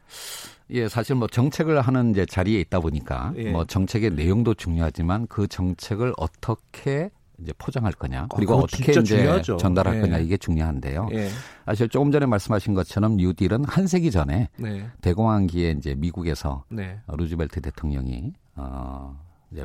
예, 사실 뭐 정책을 하는 이제 자리에 있다 보니까 예. 뭐 정책의 내용도 중요하지만 그 정책을 어떻게 이제 포장할 거냐 아, 그리고 아, 어떻게 이제 중요하죠. 전달할 예. 거냐 이게 중요한데요. 예. 사실 조금 전에 말씀하신 것처럼 뉴딜은 한 세기 전에 네. 대공황기에 이제 미국에서 네. 루즈벨트 대통령이 어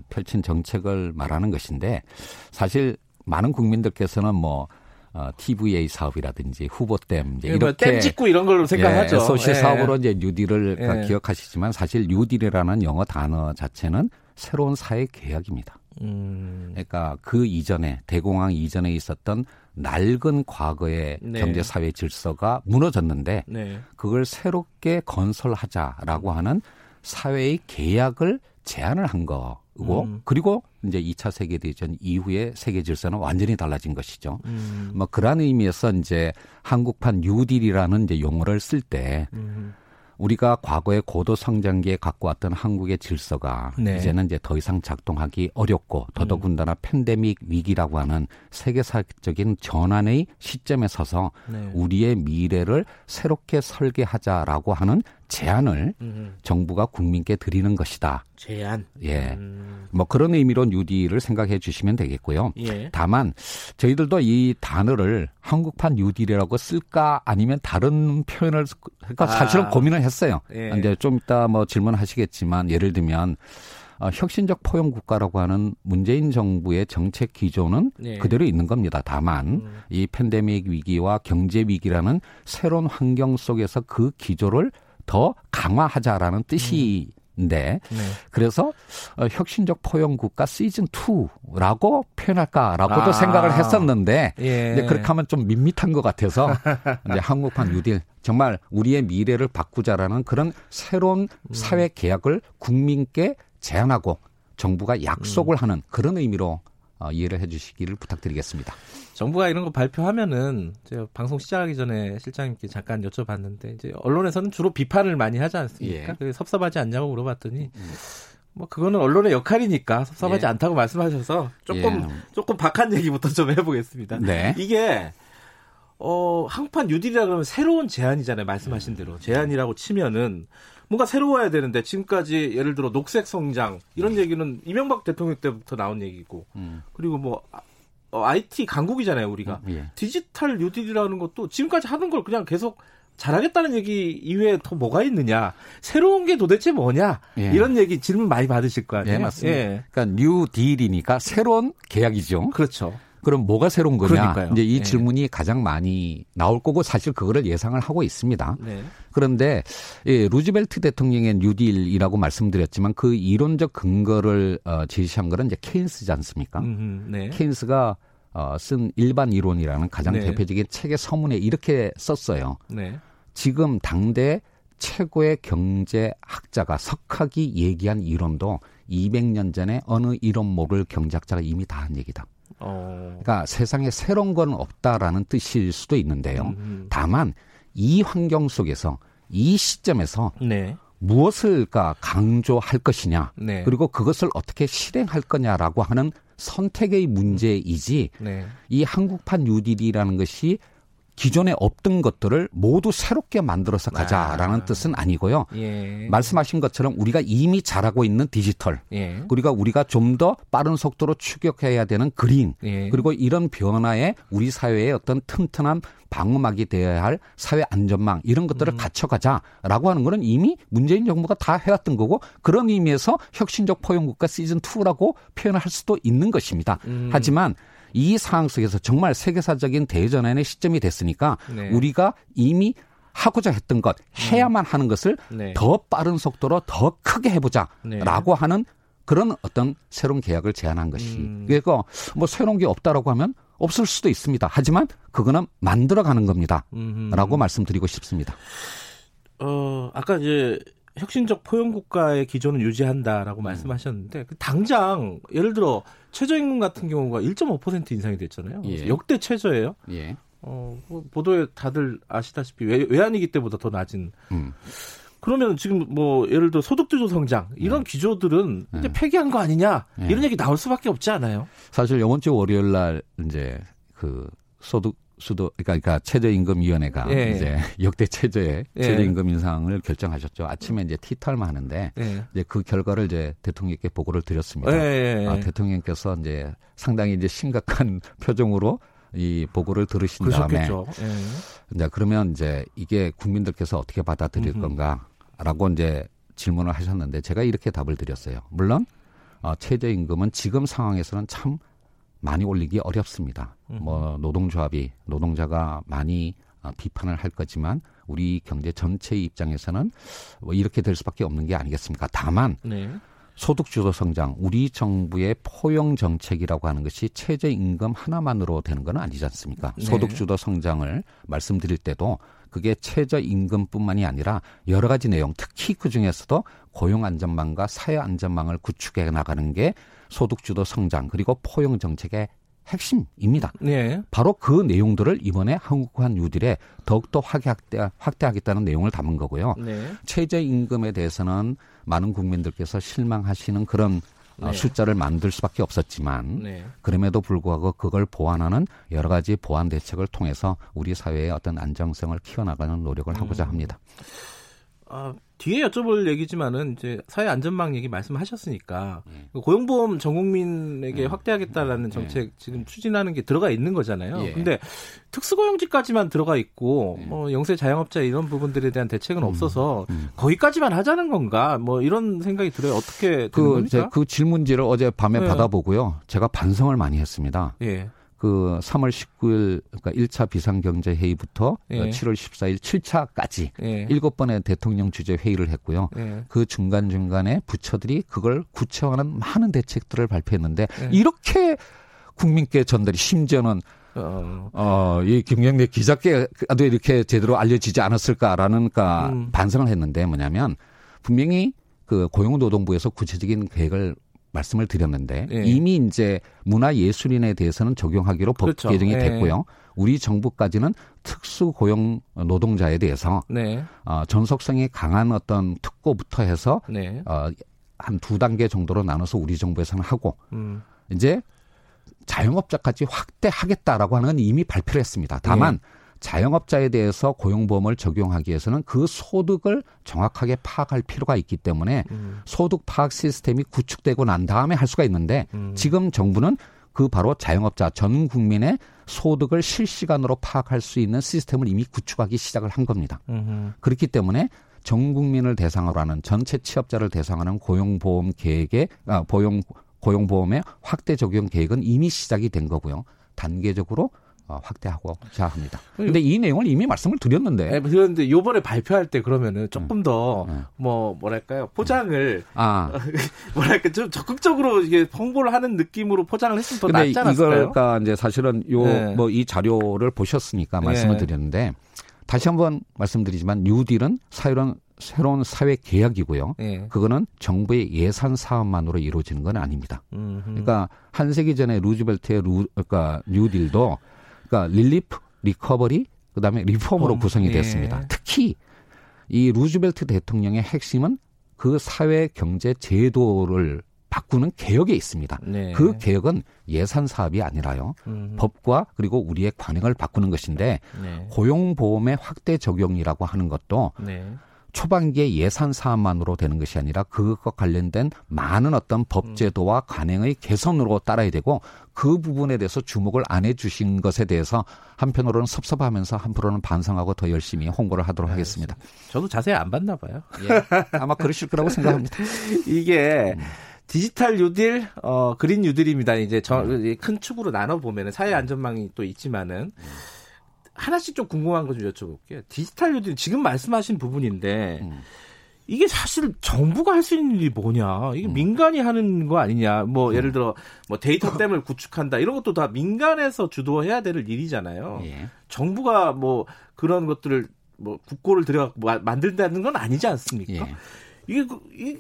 펼친 정책을 말하는 것인데 사실 많은 국민들께서는 뭐 어, TVA 사업이라든지 후보댐 이제 예, 뭐 이렇게 댐 짓고 이런 걸로 생각하죠. 예, 소시 예. 사업으로 이제 뉴딜을 예. 기억하시지만 사실 뉴딜이라는 영어 단어 자체는 새로운 사회 계약입니다. 음. 그러니까 그 이전에 대공황 이전에 있었던 낡은 과거의 네. 경제 사회 질서가 무너졌는데 네. 그걸 새롭게 건설하자라고 하는 사회의 계약을 제안을 한 거. 고 음. 그리고 이제 2차 세계 대전 이후에 세계 질서는 완전히 달라진 것이죠. 음. 뭐 그러한 의미에서 이제 한국판 뉴딜이라는 이제 용어를 쓸때 음. 우리가 과거에 고도 성장기에 갖고 왔던 한국의 질서가 네. 이제는 이제 더 이상 작동하기 어렵고 더더군다나 음. 팬데믹 위기라고 하는 세계사적인 전환의 시점에 서서 네. 우리의 미래를 새롭게 설계하자라고 하는 제안을 음. 정부가 국민께 드리는 것이다. 제안. 예. 음. 뭐 그런 의미로 뉴딜을 생각해 주시면 되겠고요. 예. 다만 저희들도 이 단어를 한국판 뉴딜이라고 쓸까 아니면 다른 표현을 그러니까 아. 사실은 고민을 했어요. 예. 이제 좀 이따 뭐 질문하시겠지만 예를 들면 어, 혁신적 포용 국가라고 하는 문재인 정부의 정책 기조는 네. 그대로 있는 겁니다. 다만 음. 이 팬데믹 위기와 경제 위기라는 새로운 환경 속에서 그 기조를 더 강화하자라는 뜻이 음. 네. 네. 그래서 어, 혁신적 포용 국가 시즌 2라고 표현할까라고도 아. 생각을 했었는데 예. 이제 그렇게 하면 좀 밋밋한 것 같아서 이제 한국판 뉴딜 정말 우리의 미래를 바꾸자라는 그런 새로운 음. 사회 계약을 국민께 제안하고 정부가 약속을 음. 하는 그런 의미로 어, 이해를 해 주시기를 부탁드리겠습니다. 정부가 이런 거 발표하면은 제가 방송 시작하기 전에 실장님께 잠깐 여쭤봤는데 이제 언론에서는 주로 비판을 많이 하지 않습니까? 예. 섭섭하지 않냐고 물어봤더니 음. 뭐 그거는 언론의 역할이니까 섭섭하지 예. 않다고 말씀하셔서 조금 예. 조금 박한 얘기부터 좀 해보겠습니다. 네. 이게 어 한판 뉴딜이라 그러면 새로운 제안이잖아요. 말씀하신 대로 제안이라고 치면은 뭔가 새로워야 되는데 지금까지 예를 들어 녹색 성장 이런 얘기는 이명박 대통령 때부터 나온 얘기고 음. 그리고 뭐 어, IT 강국이잖아요, 우리가. 음, 예. 디지털 뉴딜이라는 것도 지금까지 하는 걸 그냥 계속 잘하겠다는 얘기 이외에 더 뭐가 있느냐. 새로운 게 도대체 뭐냐. 예. 이런 얘기 질문 많이 받으실 거 아니에요. 예, 맞습니다. 예. 그러니까 뉴딜이니까 새로운 계약이죠. 그렇죠. 그럼 뭐가 새로운 거냐? 그러니까요. 이제 이 예. 질문이 가장 많이 나올 거고 사실 그거를 예상을 하고 있습니다. 네. 그런데 예, 루즈벨트 대통령의 뉴딜이라고 말씀드렸지만 그 이론적 근거를 어, 제시한 거는 이제 케인스지 않습니까? 음흠, 네. 케인스가 어, 쓴 일반 이론이라는 가장 네. 대표적인 책의 서문에 이렇게 썼어요. 네. 지금 당대 최고의 경제학자가 석학이 얘기한 이론도 200년 전에 어느 이론 모를 경제학자가 이미 다 한 얘기다. 어. 그러니까 세상에 새로운 건 없다라는 뜻일 수도 있는데요. 음. 다만 이 환경 속에서 이 시점에서 네. 무엇을까 강조할 것이냐 네. 그리고 그것을 어떻게 실행할 거냐라고 하는 선택의 문제이지 네. 이 한국판 뉴딜이라는 것이 기존에 없던 것들을 모두 새롭게 만들어서 가자라는 아. 뜻은 아니고요. 예. 말씀하신 것처럼 우리가 이미 잘하고 있는 디지털, 예. 그리고 우리가 좀 더 빠른 속도로 추격해야 되는 그린, 예. 그리고 이런 변화에 우리 사회의 어떤 튼튼한 방어막이 되어야 할 사회 안전망 이런 것들을 음. 갖춰가자라고 하는 거는 이미 문재인 정부가 다 해왔던 거고 그런 의미에서 혁신적 포용국가 시즌 2라고 표현할 수도 있는 것입니다. 음. 하지만 이 상황 속에서 정말 세계사적인 대전환의 시점이 됐으니까 네. 우리가 이미 하고자 했던 것, 해야만 하는 것을 네. 더 빠른 속도로 더 크게 해보자라고 네. 하는 그런 어떤 새로운 계약을 제안한 것이. 음. 그러니까 뭐 새로운 게 없다라고 하면 없을 수도 있습니다. 하지만 그거는 만들어가는 겁니다. 라고 말씀드리고 싶습니다. 어, 아까 이제 혁신적 포용국가의 기조는 유지한다라고 음. 말씀하셨는데 그 당장 예를 들어 최저임금 같은 경우가 1.5% 인상이 됐잖아요. 예. 역대 최저예요. 예. 어, 뭐 보도에 다들 아시다시피 외, 외환위기 때보다 더 낮은. 음. 그러면 지금 뭐 예를 들어 소득주도 성장 이런 네. 기조들은 네. 이제 폐기한 거 아니냐 네. 이런 얘기 나올 수밖에 없지 않아요? 사실 이번 주 월요일 날 이제 그 소득 수도 그러니까, 그러니까 최저임금위원회가 예. 이제 역대 최저의 예. 최저임금 인상을 결정하셨죠. 아침에 이제 티탈만 하는데 예. 이제 그 결과를 이제 대통령께 보고를 드렸습니다. 예, 예, 예. 아, 대통령께서 이제 상당히 이제 심각한 표정으로 이 보고를 들으신 그러셨겠죠. 다음에 이제 그러면 이제 이게 국민들께서 어떻게 받아들일 건가라고 이제 질문을 하셨는데 제가 이렇게 답을 드렸어요. 물론 어, 최저임금은 지금 상황에서는 참 많이 올리기 어렵습니다. 음. 뭐 노동조합이 노동자가 많이 어, 비판을 할 거지만 우리 경제 전체의 입장에서는 뭐 이렇게 될 수밖에 없는 게 아니겠습니까? 다만 네. 소득주도 성장, 우리 정부의 포용 정책이라고 하는 것이 최저 임금 하나만으로 되는 건 아니지 않습니까? 네. 소득주도 성장을 말씀드릴 때도 그게 최저 임금뿐만이 아니라 여러 가지 내용, 특히 그 중에서도 고용 안전망과 사회 안전망을 구축해 나가는 게 소득주도 성장 그리고 포용 정책의 핵심입니다. 네. 바로 그 내용들을 이번에 한국판 뉴딜에 더욱더 확대, 확대하겠다는 내용을 담은 거고요. 네. 최저임금에 대해서는 많은 국민들께서 실망하시는 그런 어, 네. 숫자를 만들 수밖에 없었지만 네. 그럼에도 불구하고 그걸 보완하는 여러 가지 보완 대책을 통해서 우리 사회의 어떤 안정성을 키워나가는 노력을 하고자 음. 합니다. 아, 뒤에 여쭤볼 얘기지만은 이제 사회 안전망 얘기 말씀하셨으니까 예. 고용보험 전 국민에게 예. 확대하겠다라는 예. 정책 예. 지금 추진하는 게 들어가 있는 거잖아요. 예. 근데 특수고용직까지만 들어가 있고 예. 뭐 영세 자영업자 이런 부분들에 대한 대책은 음. 없어서 음. 거기까지만 하자는 건가? 뭐 이런 생각이 들어요. 어떻게 그, 그 질문지를 어제 밤에 네. 받아보고요. 제가 반성을 많이 했습니다. 예. 그 3월 19일 그러니까 1차 비상경제 회의부터 예. 7월 14일 7차까지 예. 7번의 대통령 주재 회의를 했고요. 예. 그 중간 중간에 부처들이 그걸 구체화하는 많은 대책들을 발표했는데 예. 이렇게 국민께 전달이 심지어는 어, 어, 이 김경래 기자께도 이렇게 제대로 알려지지 않았을까라는 까 음. 반성을 했는데 뭐냐면 분명히 그 고용노동부에서 구체적인 계획을 말씀을 드렸는데 예. 이미 이제 문화예술인에 대해서는 적용하기로 법 그렇죠. 개정이 예. 됐고요. 우리 정부까지는 특수 고용 노동자에 대해서 네. 어, 전속성이 강한 어떤 특고부터 해서 네. 어, 한 두 단계 정도로 나눠서 우리 정부에서는 하고 음. 이제 자영업자까지 확대하겠다라고 하는 건 이미 발표를 했습니다. 다만 네. 자영업자에 대해서 고용보험을 적용하기 위해서는 그 소득을 정확하게 파악할 필요가 있기 때문에 음. 소득 파악 시스템이 구축되고 난 다음에 할 수가 있는데 음. 지금 정부는 그 바로 자영업자 전 국민의 소득을 실시간으로 파악할 수 있는 시스템을 이미 구축하기 시작을 한 겁니다. 음흠. 그렇기 때문에 전 국민을 대상으로 하는 전체 취업자를 대상하는 고용보험 계획의 아, 고용 고용보험의 확대 적용 계획은 이미 시작이 된 거고요. 단계적으로 어, 확대하고자 합니다. 근데 이 내용을 이미 말씀을 드렸는데. 네, 그런데 요번에 발표할 때 그러면은 조금 음. 더, 네. 뭐, 뭐랄까요, 포장을, 아. 뭐랄까, 좀 적극적으로 이게 홍보를 하는 느낌으로 포장을 했으면 더 낫지 않았을까요? 이거가 이제 사실은 요, 네. 뭐이 자료를 보셨으니까 말씀을 네. 드렸는데, 다시 한번 말씀드리지만, 뉴딜은 사유는 새로운 사회 계약이고요. 네. 그거는 정부의 예산 사업만으로 이루어지는 건 아닙니다. 음흠. 그러니까 한 세기 전에 루즈벨트의 루, 그러니까 뉴딜도 그러니까 relief, recovery, 그다음에 reform으로 구성이 예. 됐습니다. 특히 이 루즈벨트 대통령의 핵심은 그 사회 경제 제도를 바꾸는 개혁에 있습니다. 네. 그 개혁은 예산 사업이 아니라요. 음. 법과 그리고 우리의 관행을 바꾸는 것인데 네. 고용보험의 확대 적용이라고 하는 것도 네. 초반기에 예산 사업만으로 되는 것이 아니라 그것과 관련된 많은 어떤 법제도와 관행의 개선으로 따라야 되고 그 부분에 대해서 주목을 안 해주신 것에 대해서 한편으로는 섭섭하면서 한편으로는 반성하고 더 열심히 홍보를 하도록 네, 하겠습니다. 저도 자세히 안 봤나 봐요. 예, 아마 그러실 거라고 생각합니다. 이게 음. 디지털 뉴딜, 어, 그린 뉴딜입니다. 이제 저, 음. 큰 축으로 나눠 보면은 사회 안전망이 또 있지만은 음. 하나씩 좀 궁금한 거 좀 여쭤볼게요. 디지털 뉴딜 지금 말씀하신 부분인데 음. 이게 사실 정부가 할 수 있는 일이 뭐냐? 이게 음. 민간이 하는 거 아니냐? 뭐 음. 예를 들어 뭐 데이터 댐을 구축한다 이런 것도 다 민간에서 주도해야 될 일이잖아요. 예. 정부가 뭐 그런 것들을 뭐 국고를 들여 만든다는 건 아니지 않습니까? 예. 이게 그, 이,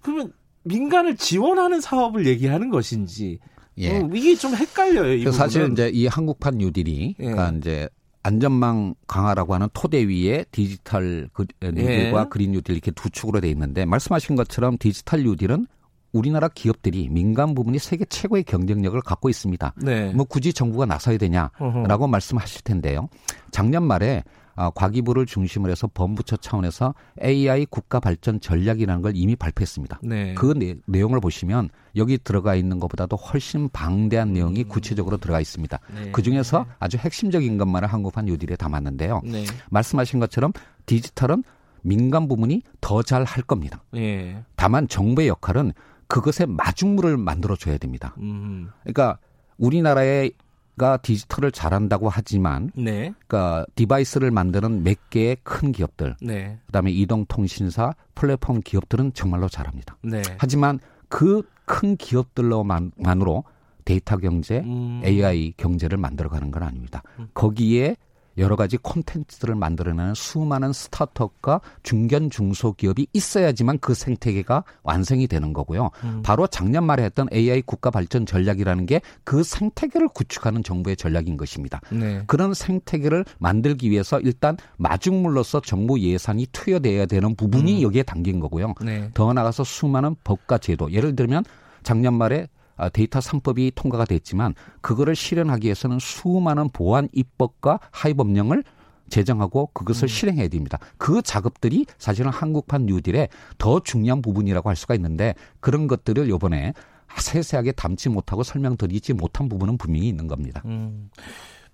그러면 민간을 지원하는 사업을 얘기하는 것인지 예. 어, 이게 좀 헷갈려요. 사실 이제 이 한국판 뉴딜이 예. 그러니까 이제 안전망 강화라고 하는 토대 위에 디지털 그, 뉴딜과 예. 그린 뉴딜 이렇게 두 축으로 돼 있는데 말씀하신 것처럼 디지털 뉴딜은 우리나라 기업들이 민간 부분이 세계 최고의 경쟁력을 갖고 있습니다. 네. 뭐 굳이 정부가 나서야 되냐라고 어허. 말씀하실 텐데요. 작년 말에 어, 과기부를 중심으로 해서 범부처 차원에서 AI 국가 발전 전략이라는 걸 이미 발표했습니다. 네. 그 내, 용을 보시면 여기 들어가 있는 것보다도 훨씬 방대한 내용이 음. 구체적으로 들어가 있습니다. 네. 그 중에서 아주 핵심적인 것만을 한국판 뉴딜에 담았는데요. 네. 말씀하신 것처럼 디지털은 민간 부문이 더 잘 할 겁니다. 네. 다만 정부의 역할은 그것에 마중물을 만들어 줘야 됩니다. 음. 그러니까 우리나라의 가 디지털을 잘한다고 하지만, 네. 그러니까 device를 만드는 몇 개의 큰 기업들, 네. 그다음에 이동통신사, 플랫폼 기업들은 정말로 잘합니다. 네. 하지만 그 큰 기업들로만으로 데이터 경제, 음. AI 경제를 만들어가는 건 아닙니다. 음. 거기에 여러 가지 콘텐츠들을 만들어내는 수많은 스타트업과 중견 중소기업이 있어야지만 그 생태계가 완성이 되는 거고요. 음. 바로 작년 말에 했던 AI 국가 발전 전략이라는 게 그 생태계를 구축하는 정부의 전략인 것입니다. 네. 그런 생태계를 만들기 위해서 일단 마중물로서 정부 예산이 투여돼야 되는 부분이 음. 여기에 담긴 거고요. 네. 더 나아가서 수많은 법과 제도, 예를 들면 작년 말에 아, 데이터 3법이 통과가 됐지만 그거를 실현하기 위해서는 수많은 보안 입법과 하위 법령을 제정하고 그것을 음. 실행해야 됩니다. 그 작업들이 사실은 한국판 뉴딜의 더 중요한 부분이라고 할 수가 있는데 그런 것들을 요번에 세세하게 담지 못하고 설명드리지 못한 부분은 분명히 있는 겁니다. 음.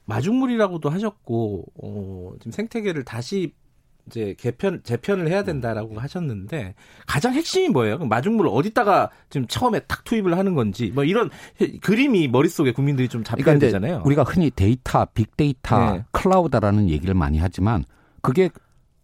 마중물이라고도 하셨고 어, 지금 생태계를 다시 이제 개편 재편을 해야 된다라고 하셨는데 가장 핵심이 뭐예요? 마중물을 어디다가 지금 처음에 탁 투입을 하는 건지 뭐 이런 그림이 머릿속에 국민들이 좀 잡혀야 그러니까 되잖아요. 우리가 흔히 데이터, 빅데이터, 네. 클라우드라는 얘기를 많이 하지만 그게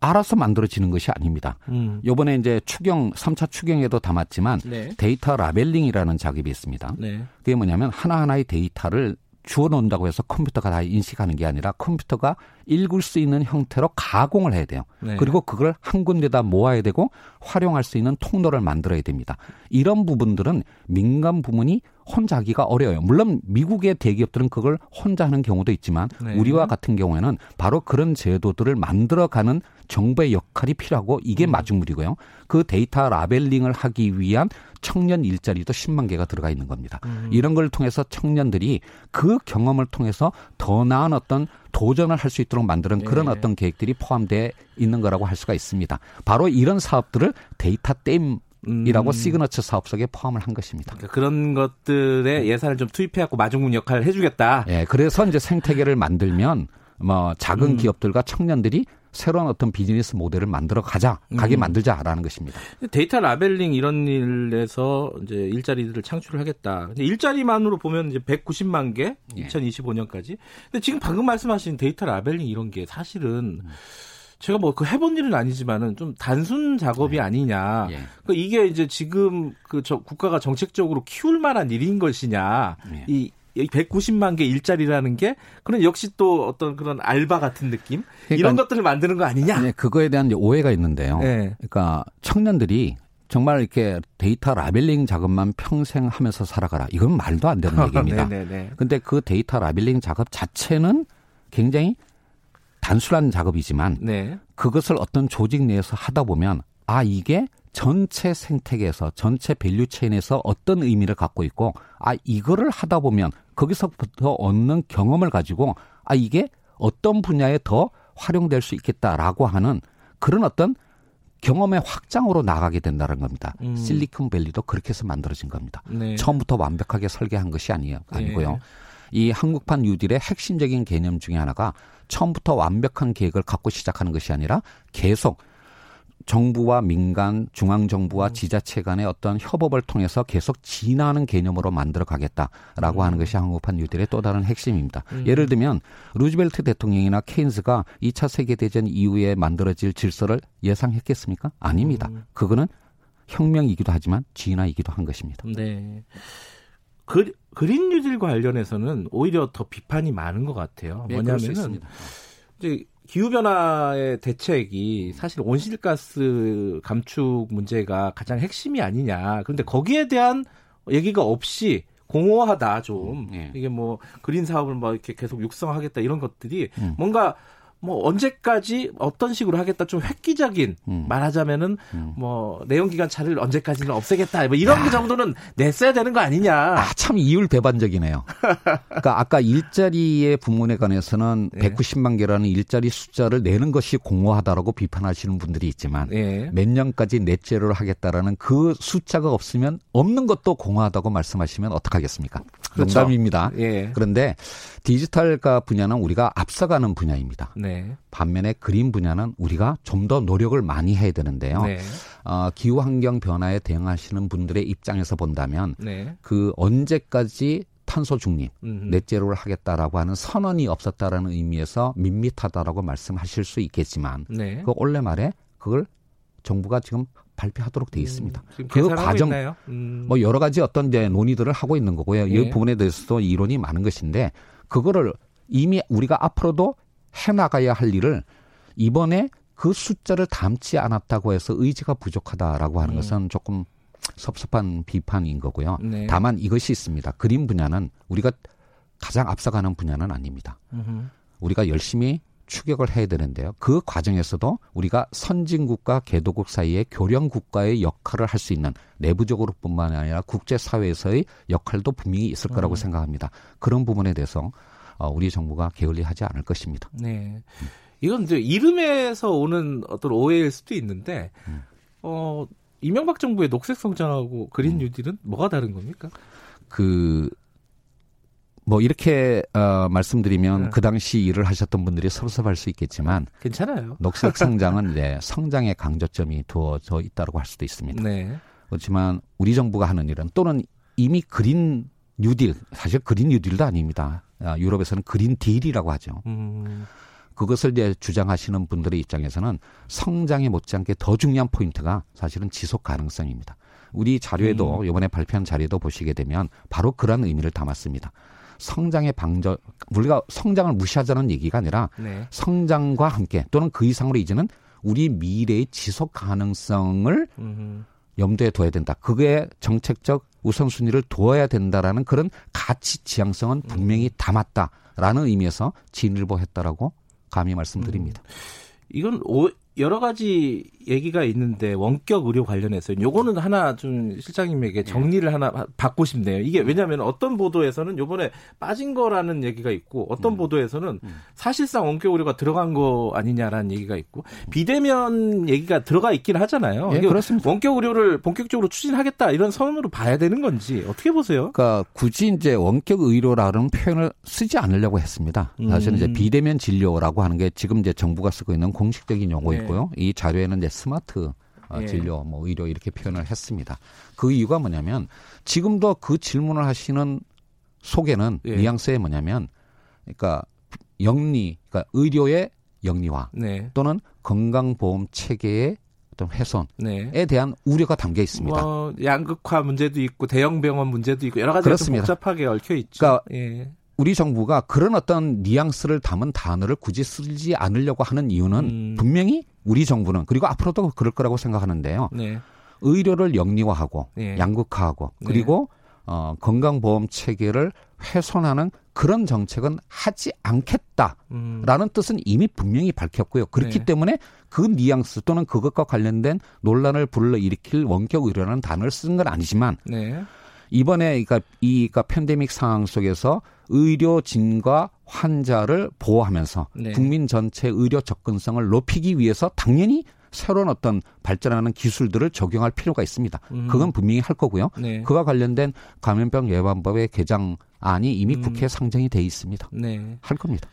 알아서 만들어지는 것이 아닙니다. 음. 요번에 이제 추경 3차 추경에도 담았지만 네. 데이터 labeling이라는 작업이 있습니다. 네. 그게 뭐냐면 하나하나의 데이터를 주어 놓는다고 해서 컴퓨터가 다 인식하는 게 아니라 컴퓨터가 읽을 수 있는 형태로 가공을 해야 돼요. 네. 그리고 그걸 한 군데다 모아야 되고 활용할 수 있는 통로를 만들어야 됩니다. 이런 부분들은 민간 부문이 혼자 하기가 어려워요. 물론 미국의 대기업들은 그걸 혼자 하는 경우도 있지만 네. 우리와 같은 경우에는 바로 그런 제도들을 만들어가는 정부의 역할이 필요하고 이게 음. 마중물이고요. 그 데이터 라벨링을 하기 위한 청년 일자리도 10만 개가 들어가 있는 겁니다. 음. 이런 걸 통해서 청년들이 그 경험을 통해서 더 나은 어떤 도전을 할 수 있도록 만드는 그런 네. 어떤 계획들이 포함되어 있는 거라고 할 수가 있습니다. 바로 이런 사업들을 데이터 댐 이라고 음. 시그너처 사업 속에 포함을 한 것입니다. 그러니까 그런 것들에 예산을 좀 투입해갖고 마중물 역할을 해주겠다. 예, 그래서 이제 생태계를 만들면 뭐 작은 음. 기업들과 청년들이 새로운 어떤 비즈니스 모델을 만들어 가자, 가게 음. 만들자라는 것입니다. 데이터 labeling 이런 일에서 이제 일자리들을 창출을 하겠다. 일자리만으로 보면 이제 190만 개, 예. 2025년까지. 근데 지금 방금 말씀하신 데이터 labeling 이런 게 사실은 음. 제가 뭐 그 해본 일은 아니지만은 좀 단순 작업이 네. 아니냐. 예. 그 이게 이제 지금 그저 국가가 정책적으로 키울 만한 일인 것이냐. 예. 이 190만 개 일자리라는 게 그런 역시 또 어떤 그런 알바 같은 느낌 그러니까, 이런 것들을 만드는 거 아니냐? 네, 그거에 대한 오해가 있는데요. 네. 그러니까 청년들이 정말 이렇게 데이터 labeling 작업만 평생 하면서 살아가라. 이건 말도 안 되는 얘기입니다. 근데 그 데이터 labeling 작업 자체는 굉장히 단순한 작업이지만 네. 그것을 어떤 조직 내에서 하다 보면 아 이게 전체 생태계에서 전체 value chain에서 어떤 의미를 갖고 있고 아 이거를 하다 보면 거기서부터 얻는 경험을 가지고 아 이게 어떤 분야에 더 활용될 수 있겠다라고 하는 그런 어떤 경험의 확장으로 나가게 된다는 겁니다. 음. 실리콘밸리도 그렇게 해서 만들어진 겁니다. 네. 처음부터 완벽하게 설계한 것이 아니에요. 아니고요. 네. 이 한국판 뉴딜의 핵심적인 개념 중에 하나가 처음부터 완벽한 계획을 갖고 시작하는 것이 아니라 계속 정부와 민간, 중앙정부와 음. 지자체 간의 어떤 협업을 통해서 계속 진화하는 개념으로 만들어 가겠다라고 음. 하는 것이 한국판 뉴딜의 또 다른 핵심입니다. 음. 예를 들면 루즈벨트 대통령이나 케인스가 2차 세계대전 이후에 만들어질 질서를 예상했겠습니까? 아닙니다. 음. 그거는 혁명이기도 하지만 진화이기도 한 것입니다. 네. 그, 그린 뉴딜 관련해서는 오히려 더 비판이 많은 것 같아요. 네, 뭐냐면은 이제 기후 변화의 대책이 사실 온실가스 감축 문제가 가장 핵심이 아니냐. 그런데 거기에 대한 얘기가 없이 공허하다 좀 음, 예. 이게 뭐 그린 사업을 뭐 이렇게 계속 육성하겠다 이런 것들이 음. 뭔가 뭐 언제까지 어떤 식으로 하겠다 좀 획기적인 음. 말하자면은 음. 뭐 내연 기관차를 언제까지는 없애겠다 뭐 이런 야. 정도는 냈어야 되는 거 아니냐. 아, 참 이율 배반적이네요. 그러니까 아까 일자리의 부문에 관해서는 네. 190만 개라는 일자리 숫자를 내는 것이 공허하다라고 비판하시는 분들이 있지만 네. 몇 년까지 넷제로를 하겠다라는 그 숫자가 없으면 없는 것도 공허하다고 말씀하시면 어떡하겠습니까? 그렇죠. 농담입니다. 예. 그런데 디지털化분야는 우리가 앞서가는 분야입니다. 네. 반면에 그림 분야는 우리가 좀 더 노력을 많이 해야 되는데요. 네. 어, 기후 환경 변화에 대응하시는 분들의 입장에서 본다면 네. 그 언제까지 탄소 중립, 넷제로를 하겠다라고 하는 선언이 없었다라는 의미에서 밋밋하다라고 말씀하실 수 있겠지만 네. 그 올해 말에 그걸 정부가 지금 발표하도록 돼 있습니다. 음, 그 과정 음. 뭐 여러 가지 어떤 이제 논의들을 하고 있는 거고요. 예. 이 부분에 대해서도 이론이 많은 것인데 그거를 이미 우리가 앞으로도 해나가야 할 일을 이번에 그 숫자를 담지 않았다고 해서 의지가 부족하다라고 하는 음. 것은 조금 섭섭한 비판인 거고요. 네. 다만 이것이 있습니다. 그림 분야는 우리가 가장 앞서가는 분야는 아닙니다. 음흠. 우리가 열심히 추격을 해야 되는데요. 그 과정에서도 우리가 선진국과 개도국 사이의 교령 국가의 역할을 할 수 있는 내부적으로뿐만 아니라 국제 사회에서의 역할도 분명히 있을 거라고 음. 생각합니다. 그런 부분에 대해서 어, 우리 정부가 게을리하지 않을 것입니다. 네. 이건 이제 이름에서 오는 어떤 오해일 수도 있는데 음. 어 이명박 정부의 녹색 성장하고 그린 음. 뉴딜은 뭐가 다른 겁니까? 그 뭐 이렇게 어, 말씀드리면 네. 그 당시 일을 하셨던 분들이 섭섭할 수 있겠지만 괜찮아요. 녹색 성장은 이제 성장의 강조점이 두어져 있다고 할 수도 있습니다. 네. 그렇지만 우리 정부가 하는 일은 또는 이미 그린 뉴딜 사실 그린 뉴딜도 아닙니다. 아, 유럽에서는 Green Deal이라고 하죠. 음. 그것을 이제 주장하시는 분들의 입장에서는 성장에 못지않게 더 중요한 포인트가 사실은 지속 가능성입니다. 우리 자료에도 음. 이번에 발표한 자료도 보시게 되면 바로 그런 의미를 담았습니다. 성장의 방저 우리가 성장을 무시하자는 얘기가 아니라 네. 성장과 함께 또는 그 이상으로 이제는 우리 미래의 지속 가능성을 음흠. 염두에 둬야 된다. 그게 정책적 우선순위를 두어야 된다라는 그런 가치 지향성은 분명히 음. 담았다라는 의미에서 진일보했다라고 감히 말씀드립니다. 음. 이건 오, 여러 가지 얘기가 있는데 원격 의료 관련해서 요거는 하나 좀 실장님에게 정리를 네. 하나 받고 싶네요. 이게 왜냐하면 어떤 보도에서는 요번에 빠진 거라는 얘기가 있고 어떤 음. 보도에서는 음. 사실상 원격 의료가 들어간 거 아니냐라는 얘기가 있고 비대면 얘기가 들어가 있긴 하잖아요. 예, 그렇습니다. 원격 의료를 본격적으로 추진하겠다 이런 선언으로 봐야 되는 건지 어떻게 보세요? 그러니까 굳이 이제 원격 의료라는 표현을 쓰지 않으려고 했습니다. 사실은 음. 이제 비대면 진료라고 하는 게 지금 이제 정부가 쓰고 있는 공식적인 용어이고 요. 네. 이 자료에는 이제 스마트 어, 예. 진료, 뭐 의료 이렇게 표현을 했습니다. 그 이유가 뭐냐면 지금도 그 질문을 하시는 속에는 예. 뉘앙스에 뭐냐면 그러니까 영리, 그러니까 의료의 영리화 네. 또는 건강보험 체계의 어떤 훼손에 네. 대한 우려가 담겨 있습니다. 뭐 양극화 문제도 있고 대형 병원 문제도 있고 여러 가지가 좀 복잡하게 얽혀 있죠. 그러니까 예. 우리 정부가 그런 어떤 뉘앙스를 담은 단어를 굳이 쓰지 않으려고 하는 이유는 음. 분명히 우리 정부는 그리고 앞으로도 그럴 거라고 생각하는데요. 네. 의료를 영리화하고 네. 양극화하고 네. 그리고 네. 어, 건강보험 체계를 훼손하는 그런 정책은 하지 않겠다라는 음. 뜻은 이미 분명히 밝혔고요. 그렇기 네. 때문에 그 뉘앙스 또는 그것과 관련된 논란을 불러일으킬 원격 의료라는 단어를 쓴 건 아니지만 네. 이번에 그러니까 이 그러니까 팬데믹 상황 속에서 의료진과 환자를 보호하면서 네. 국민 전체 의료 접근성을 높이기 위해서 당연히 새로운 어떤 발전하는 기술들을 적용할 필요가 있습니다. 음. 그건 분명히 할 거고요. 네. 그와 관련된 감염병 예방법의 개정안이 이미 음. 국회에 상정이 돼 있습니다. 네. 할 겁니다.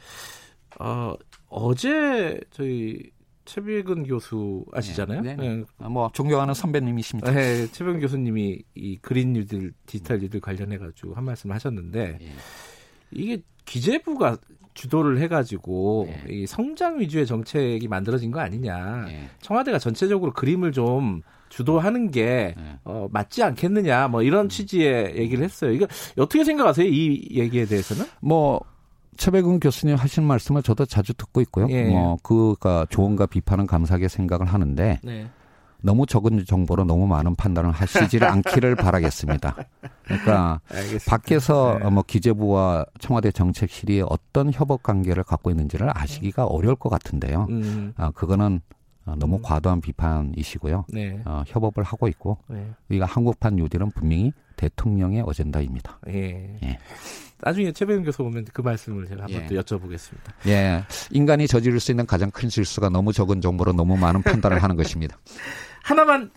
어, 어제 저희 최백은 교수 아시잖아요. 네, 네. 네. 아, 뭐 존경하는 선배님이십니다. 네, 최백은 교수님이 이 그린 뉴딜 디지털 뉴딜 관련해 가지고 한 말씀 하셨는데 네. 이게 기재부가 주도를 해가지고 네. 이 성장 위주의 정책이 만들어진 거 아니냐. 네. 청와대가 전체적으로 그림을 좀 주도하는 게 네. 어, 맞지 않겠느냐. 뭐 이런 취지의 얘기를 했어요. 이거 어떻게 생각하세요? 이 얘기에 대해서는? 뭐 최백운 교수님 하신 말씀을 저도 자주 듣고 있고요. 예. 뭐 그가 조언과 비판은 감사하게 생각을 하는데 네. 너무 적은 정보로 너무 많은 판단을 하시지를 않기를 바라겠습니다. 그러니까 알겠습니다. 밖에서 네. 뭐 기재부와 청와대 정책실이 어떤 협업 관계를 갖고 있는지를 아시기가 어려울 것 같은데요. 음. 아, 그거는 너무 음. 과도한 비판이시고요. 네. 어, 협업을 하고 있고 네. 우리가 한국판 뉴딜은 분명히 대통령의 어젠다입니다. 예. 예. 나중에 최백은 교수 오면 그 말씀을 제가 한번 예. 또 여쭤보겠습니다. 예. 인간이 저지를 수 있는 가장 큰 실수가 너무 적은 정보로 너무 많은 판단을 하는 것입니다. 하나만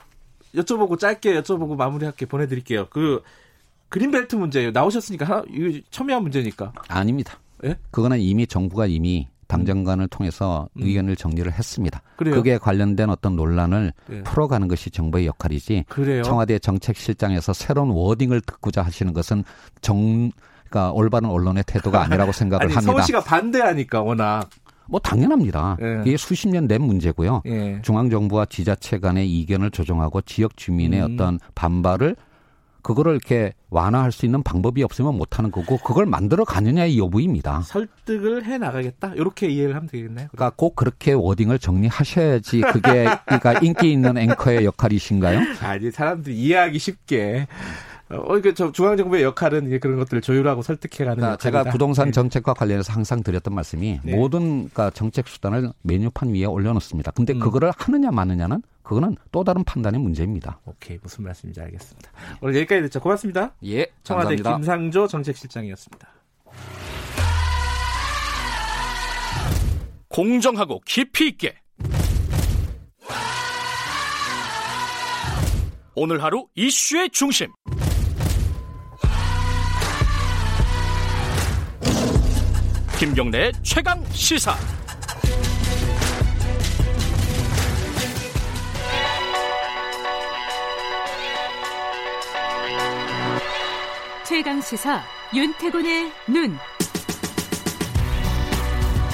여쭤보고 짧게 여쭤보고 마무리할게 보내드릴게요. 그 그린벨트 문제예요. 나오셨으니까 하나, 이거 첨예한 문제니까. 아닙니다. 예? 그거는 이미 정부가 이미 당정관을 음. 통해서 음. 의견을 정리를 했습니다. 그래요? 그게 관련된 어떤 논란을 예. 풀어가는 것이 정부의 역할이지. 그래요? 청와대 정책실장에서 새로운 워딩을 듣고자 하시는 것은 정 그러니까 올바른 언론의 태도가 아니라고 생각을 아니, 합니다. 서울시가 반대하니까 워낙. 뭐 당연합니다. 예. 이게 수십 년 된 문제고요. 예. 중앙 정부와 지자체 간의 이견을 조정하고 지역 주민의 음. 어떤 반발을 그거를 이렇게 완화할 수 있는 방법이 없으면 못 하는 거고 그걸 만들어 가느냐의 여부입니다. 설득을 해 나가겠다 이렇게 이해를 하면 되겠네요. 그러니까 꼭 그렇게 워딩을 정리하셔야지 그게 그러니까 인기 있는 앵커의 역할이신가요? 아니 사람들이 이해하기 쉽게 어, 그저 중앙정부의 역할은 이제 그런 것들을 조율하고 설득해가는. 그러니까 제가 부동산 네. 정책과 관련해서 항상 드렸던 말씀이 네. 모든 그러니까 정책 수단을 메뉴판 위에 올려놓습니다. 근데 음. 그거를 하느냐 마느냐는 그거는 또 다른 판단의 문제입니다. 오케이 무슨 말씀인지 알겠습니다. 오늘 여기까지 듣죠. 고맙습니다. 예, 청와대 감사합니다. 김상조 정책실장이었습니다. 공정하고 깊이 있게 오늘 하루 이슈의 중심 김경래 최강 시사. 최강 시사 윤태곤의 눈.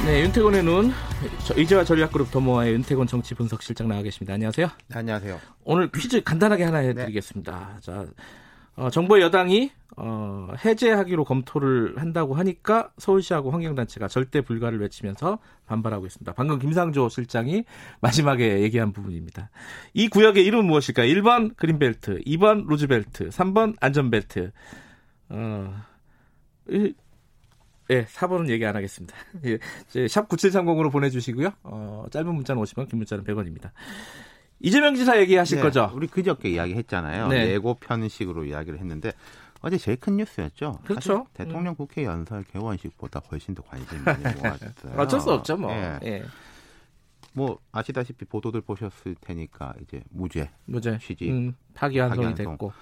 네, 윤태곤의 눈. 이제와 전략그룹 더모아의 윤태곤 정치 분석 실장 나와 계십니다. 안녕하세요. 네, 안녕하세요. 오늘 퀴즈 간단하게 하나 해드리겠습니다. 네. 자, 어, 정부의 여당이 어, 해제하기로 검토를 한다고 하니까 서울시하고 환경단체가 절대 불가를 외치면서 반발하고 있습니다. 방금 김상조 실장이 마지막에 얘기한 부분입니다. 이 구역의 이름은 무엇일까요? 1번 그린벨트, 2번 루즈벨트, 3번 안전벨트. 어, 예, 4번은 얘기 안 하겠습니다. 예, 샵 9730으로 보내주시고요. 어, 짧은 문자는 50원, 긴 문자는 100원입니다. 이재명 지사 얘기하실 네, 거죠? 우리 그저께 이야기했잖아요. 네. 예고 편식으로 이야기를 했는데 어제 제일 큰 뉴스였죠. 그렇죠. 대통령 음. 국회 연설 개원식보다 훨씬 더 관심이 많이 모았어요. 어쩔 수 없죠, 뭐. 예. 예. 뭐 아시다시피 보도들 보셨을 테니까 이제 무죄, 무죄, 취직, 음, 파기환송이 됐고.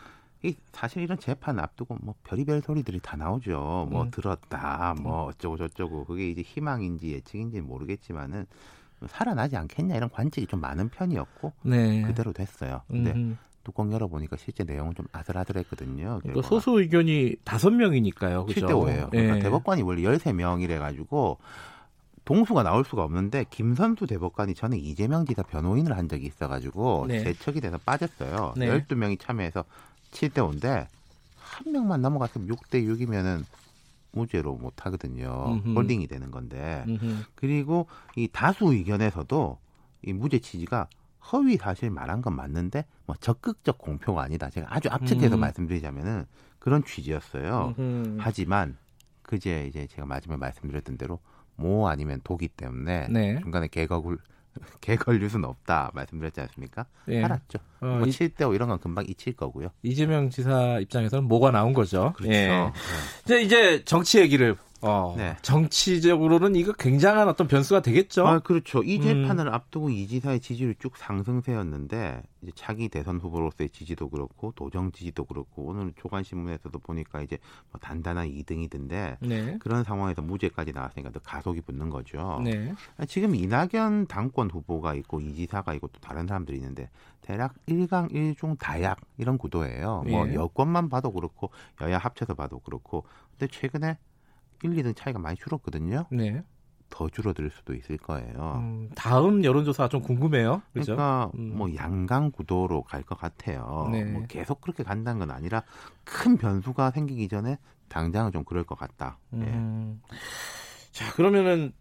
이 사실 이런 재판 앞두고 뭐 별의별 소리들이 다 나오죠. 뭐 음. 들었다, 뭐 어쩌고 저쩌고 그게 이제 희망인지 예측인지 모르겠지만은 살아나지 않겠냐 이런 관측이 좀 많은 편이었고 네. 그대로 됐어요. 근데 음. 뚜껑 열어보니까 실제 내용은 좀 아슬아슬했거든요. 그러니까 소수 의견이 다섯 명이니까요. 그죠? 7대 5예요. 그러니까 네. 대법관이 원래 13명이래 가지고 동수가 나올 수가 없는데 김선수 대법관이 전에 이재명 지사 변호인을 한 적이 있어 가지고 네. 제척이 돼서 빠졌어요. 네. 12명이 참여해서 7대 5인데 한 명만 넘어갔으면 6대 6이면은 무죄로 못 하거든요. 음흠. 홀딩이 되는 건데. 음흠. 그리고 이 다수 의견에서도 이 무죄 취지가 허위 사실 말한 건 맞는데 뭐 적극적 공표가 아니다. 제가 아주 압축해서 음. 말씀드리자면은 그런 취지였어요. 음흠. 하지만 그제 이제 제가 마지막에 말씀드렸던 대로 모 아니면 독이 때문에 네. 중간에 개거굴 개걸 뉴스는 없다 말씀드렸지 않습니까? 예. 알았죠. 어, 뭐 7대 5 이런 건 금방 잊힐 거고요. 이재명 지사 입장에서는 뭐가 나온 거죠. 그렇죠. 예. 네. 이제 이제 정치 얘기를 어, 네. 정치적으로는 이거 굉장한 어떤 변수가 되겠죠. 아, 그렇죠. 이 음. 재판을 음. 앞두고 이 지사의 지지율이 쭉 상승세였는데 이제 차기 대선 후보로서의 지지도 그렇고 도정 지지도 그렇고 오늘 조간 신문에서도 보니까 이제 뭐 단단한 2등이던데 네. 그런 상황에서 무죄까지 나왔으니까 더 가속이 붙는 거죠. 네. 지금 이낙연 당권 후보가 있고 이 지사가 있고 또 다른 사람들이 있는데 대략 1강 1중 다약 이런 구도예요. 뭐 예. 여권만 봐도 그렇고 여야 합쳐서 봐도 그렇고 근데 최근에 1, 2등 차이가 많이 줄었거든요. 네. 더 줄어들 수도 있을 거예요. 음, 다음 여론조사 좀 궁금해요. 그죠? 그러니까 음. 뭐 양강 구도로 갈 것 같아요. 네. 뭐 계속 그렇게 간다는 건 아니라 큰 변수가 생기기 전에 당장은 좀 그럴 것 같다. 예. 음. 예. 자 그러면은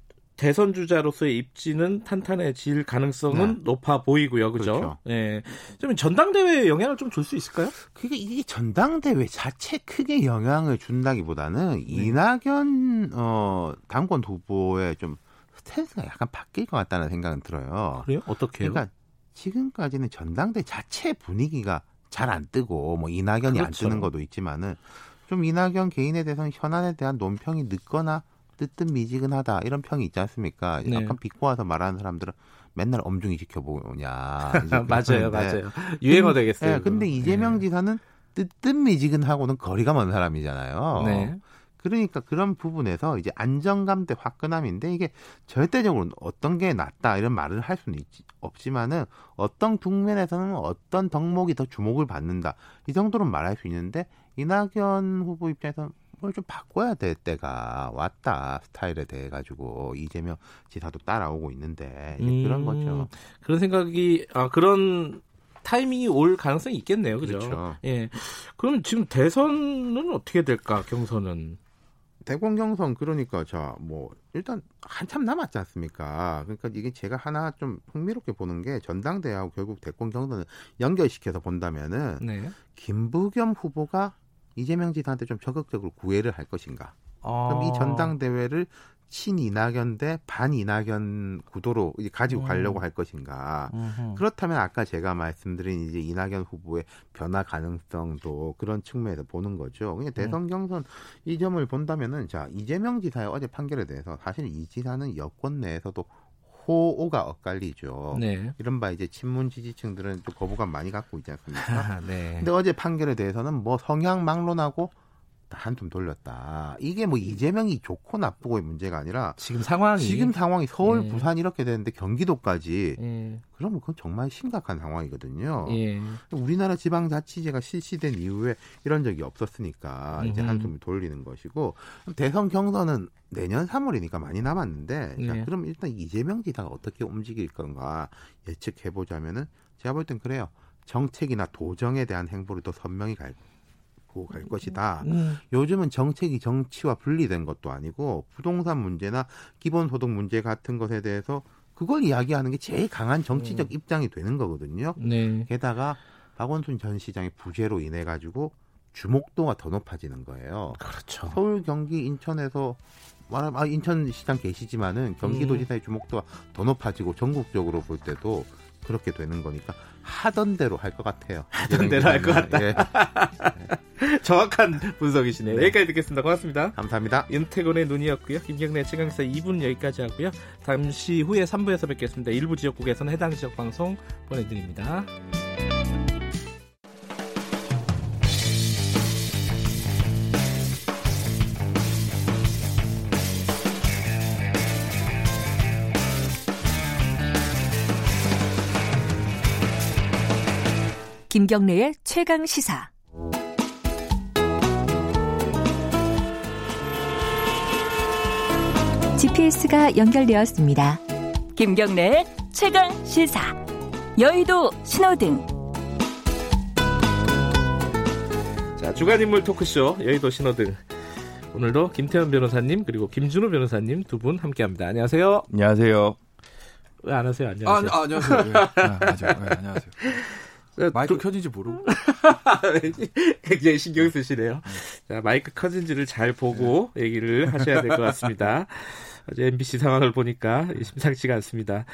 대선 주자로서의 입지는 탄탄해질 가능성은 네. 높아 보이고요. 그죠? 그렇죠. 예. 좀 전당대회에 영향을 좀 줄 수 있을까요? 그게 이게 전당대회 자체 크게 영향을 준다기보다는 네. 이낙연 어 당권 후보의 좀 스탠스가 약간 바뀔 것 같다는 생각은 들어요. 그래요? 어떻게요? 그러니까 지금까지는 전당대 자체 분위기가 잘 안 뜨고 뭐 이낙연이 그렇죠. 안 뜨는 것도 있지만은 좀 이낙연 개인에 대해서는 현안에 대한 논평이 늦거나 뜨뜻미지근하다 이런 평이 있지 않습니까? 네. 약간 비꼬아서 말하는 사람들은 맨날 엄중히 지켜보냐. 맞아요, 맞아요. 유행어 되겠어요. 네, 근데 이재명 네. 지사는 뜨뜻미지근하고는 거리가 먼 사람이잖아요. 네. 그러니까 그런 부분에서 이제 안정감 대 화끈함인데 이게 절대적으로 어떤 게 낫다 이런 말을 할 수는 있지, 없지만은 어떤 국면에서는 어떤 덕목이 더 주목을 받는다 이 정도는 말할 수 있는데 이낙연 후보 입장에서는 뭘좀 바꿔야 될 때가 왔다 스타일에 대해 가지고 이재명 지사도 따라오고 있는데 음, 그런 거죠. 그런 생각이 아 그런 타이밍이 올 가능성이 있겠네요. 그죠? 그렇죠. 예. 그럼 지금 대선은 어떻게 될까? 경선은 대권 경선 그러니까 자 뭐 일단 한참 남았지 않습니까? 그러니까 이게 제가 하나 좀 흥미롭게 보는 게 전당대회하고 결국 대권 경선을 연결시켜서 본다면은 네. 김부겸 후보가 이재명 지사한테 좀 적극적으로 구애를 할 것인가? 아. 그럼 이 전당대회를 친이낙연 대 반이낙연 구도로 이제 가지고 가려고 음. 할 것인가. 음흠. 그렇다면 아까 제가 말씀드린 이제 이낙연 후보의 변화 가능성도 그런 측면에서 보는 거죠. 그냥 네. 대선 경선 이 점을 본다면은 자 이재명 지사의 어제 판결에 대해서 사실 이 지사는 여권 내에서도 호오가 엇갈리죠. 네. 이른바 이제 친문 지지층들은 좀 거부감 많이 갖고 있지 않습니까? 네. 근데 어제 판결에 대해서는 뭐 성향 막론하고 한숨 돌렸다. 이게 뭐 이재명이 좋고 나쁘고의 문제가 아니라 지금 상황이 지금 상황이 서울, 예. 부산 이렇게 되는데 경기도까지 예. 그러면 그건 정말 심각한 상황이거든요. 예. 우리나라 지방자치제가 실시된 이후에 이런 적이 없었으니까 이제 한숨을 돌리는 것이고 대선 경선은 내년 3월이니까 많이 남았는데 자, 예. 그럼 일단 이재명 지사가 어떻게 움직일 건가 예측해 보자면은 제가 볼 땐 그래요. 정책이나 도정에 대한 행보를 더 선명히 갈 갖고 갈 것이다. 음. 요즘은 정책이 정치와 분리된 것도 아니고 부동산 문제나 기본소득 문제 같은 것에 대해서 그걸 이야기하는 게 제일 강한 정치적 음. 입장이 되는 거거든요. 네. 게다가 박원순 전 시장의 부재로 인해 가지고 주목도가 더 높아지는 거예요. 그렇죠. 서울, 경기, 인천에서 아, 인천시장 계시지만은 경기도지사의 음. 주목도가 더 높아지고 전국적으로 볼 때도 그렇게 되는 거니까 하던 대로 할 것 같아요. 하던 대로 할 것 같다. 예. 정확한 분석이시네요. 네. 여기까지 듣겠습니다. 고맙습니다. 감사합니다. 윤태곤의 눈이었고요. 김경래 최강사 2분 여기까지 하고요. 잠시 후에 3부에서 뵙겠습니다. 일부 지역국에서는 해당 지역 방송 보내드립니다. 김경래의 최강 시사. GPS가 연결되었습니다. 김경래의 최강 시사. 여의도 신호등. 자, 주간 인물 토크쇼 여의도 신호등. 오늘도 김태현 변호사님 그리고 김준우 변호사님 두 분 함께합니다. 안녕하세요. 안녕하세요. 왜 안 하세요? 안녕하세요. 아, 아 안녕하세요. 네. 아, 맞아요. 네, 안녕하세요. 네, 마이크 도... 켜진지 모르고 굉장히 신경 쓰시네요. 자 마이크 켜진지를 잘 보고 네. 얘기를 하셔야 될 것 같습니다. 어제 MBC 상황을 보니까 심상치가 않습니다.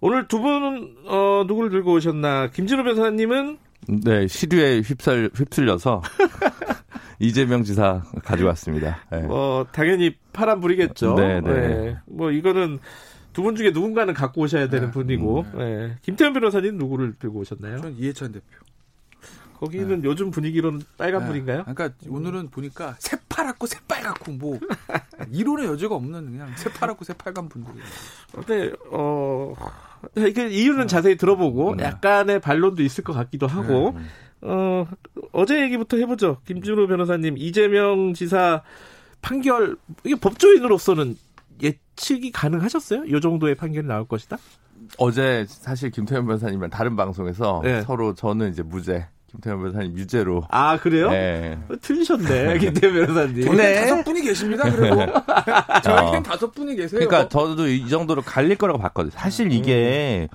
오늘 두 분은 어, 누구를 들고 오셨나? 김진호 변호사님은 네 시류에 휩쓸 휩쓸려서 이재명 지사 가져왔습니다. 네. 뭐 당연히 파란 불이겠죠. 네, 네. 네. 뭐 이거는 두 분 중에 누군가는 갖고 오셔야 되는 네. 분이고 음, 네. 네. 김태현 변호사님 누구를 들고 오셨나요? 전 이해찬 대표. 거기는 네. 요즘 분위기로는 빨간 네. 불인가요? 그러니까 오늘은 보니까 새파랗고 새빨갛고 뭐 이론의 여지가 없는 그냥 새파랗고 새빨간 분들이. 근데 어 이게 이유는 어. 자세히 들어보고 네. 약간의 반론도 있을 것 같기도 하고 네. 어 어제 얘기부터 해보죠. 김준호 변호사님 이재명 지사 판결 이게 법조인으로서는 예측이 가능하셨어요? 이 정도의 판결이 나올 것이다? 어제 사실 김태현 변호사님이랑 다른 방송에서 네. 서로 저는 이제 무죄, 김태현 변호사님 유죄로. 아 그래요? 네. 어, 틀리셨네 김태현 변호사님. 네. 다섯 분이 계십니다. 그리고 저희는 어. 다섯 분이 계세요. 그러니까 저도 이 정도로 갈릴 거라고 봤거든요. 사실 이게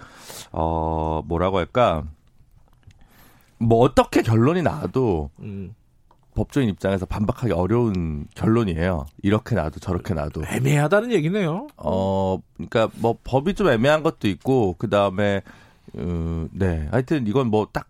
어 뭐라고 할까? 뭐 어떻게 결론이 나와도 음. 법조인 입장에서 반박하기 어려운 결론이에요. 이렇게 놔도 저렇게 놔도 애매하다는 얘기네요. 어, 그러니까 뭐 법이 좀 애매한 것도 있고 그 다음에 음, 네, 하여튼 이건 뭐 딱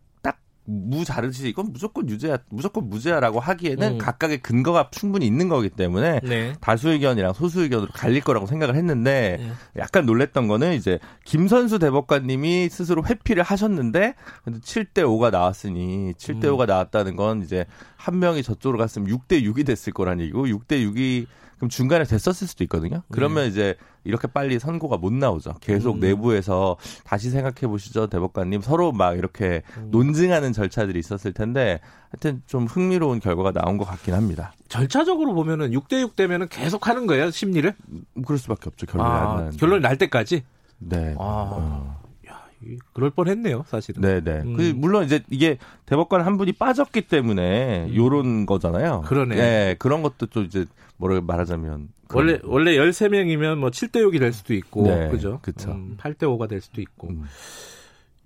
무자르지 이건 무조건 유죄야 무조건 무죄야라고 하기에는 음. 각각의 근거가 충분히 있는 거기 때문에 네. 다수 의견이랑 소수 의견으로 갈릴 거라고 생각을 했는데 네. 약간 놀랬던 거는 이제 김선수 대법관님이 스스로 회피를 하셨는데 7대 5가 나왔으니 7대 5가 음. 나왔다는 건 이제 한 명이 저쪽으로 갔으면 6대 6이 됐을 거라는 얘기고 6대 6이 그럼 중간에 됐었을 수도 있거든요. 그러면 네. 이제 이렇게 빨리 선고가 못 나오죠. 계속 음. 내부에서 다시 생각해 보시죠, 대법관님. 서로 막 이렇게 음. 논증하는 절차들이 있었을 텐데 하여튼 좀 흥미로운 결과가 나온 것 같긴 합니다. 절차적으로 보면은 6대 6 되면은 계속 하는 거예요, 심리를? 그럴 수밖에 없죠. 결론이 아, 결론이 날 때까지. 네. 아. 어. 그럴 뻔했네요, 사실은. 네네. 음. 그 물론 이제 이게 대법관 한 분이 빠졌기 때문에 음. 요런 거잖아요. 그러네. 네, 그런 것도 좀 이제 뭐를 말하자면 원래 원래 13명이면 뭐 7대 6이 될 수도 있고 네, 그죠? 그렇죠. 음, 8대 5가 될 수도 있고. 음.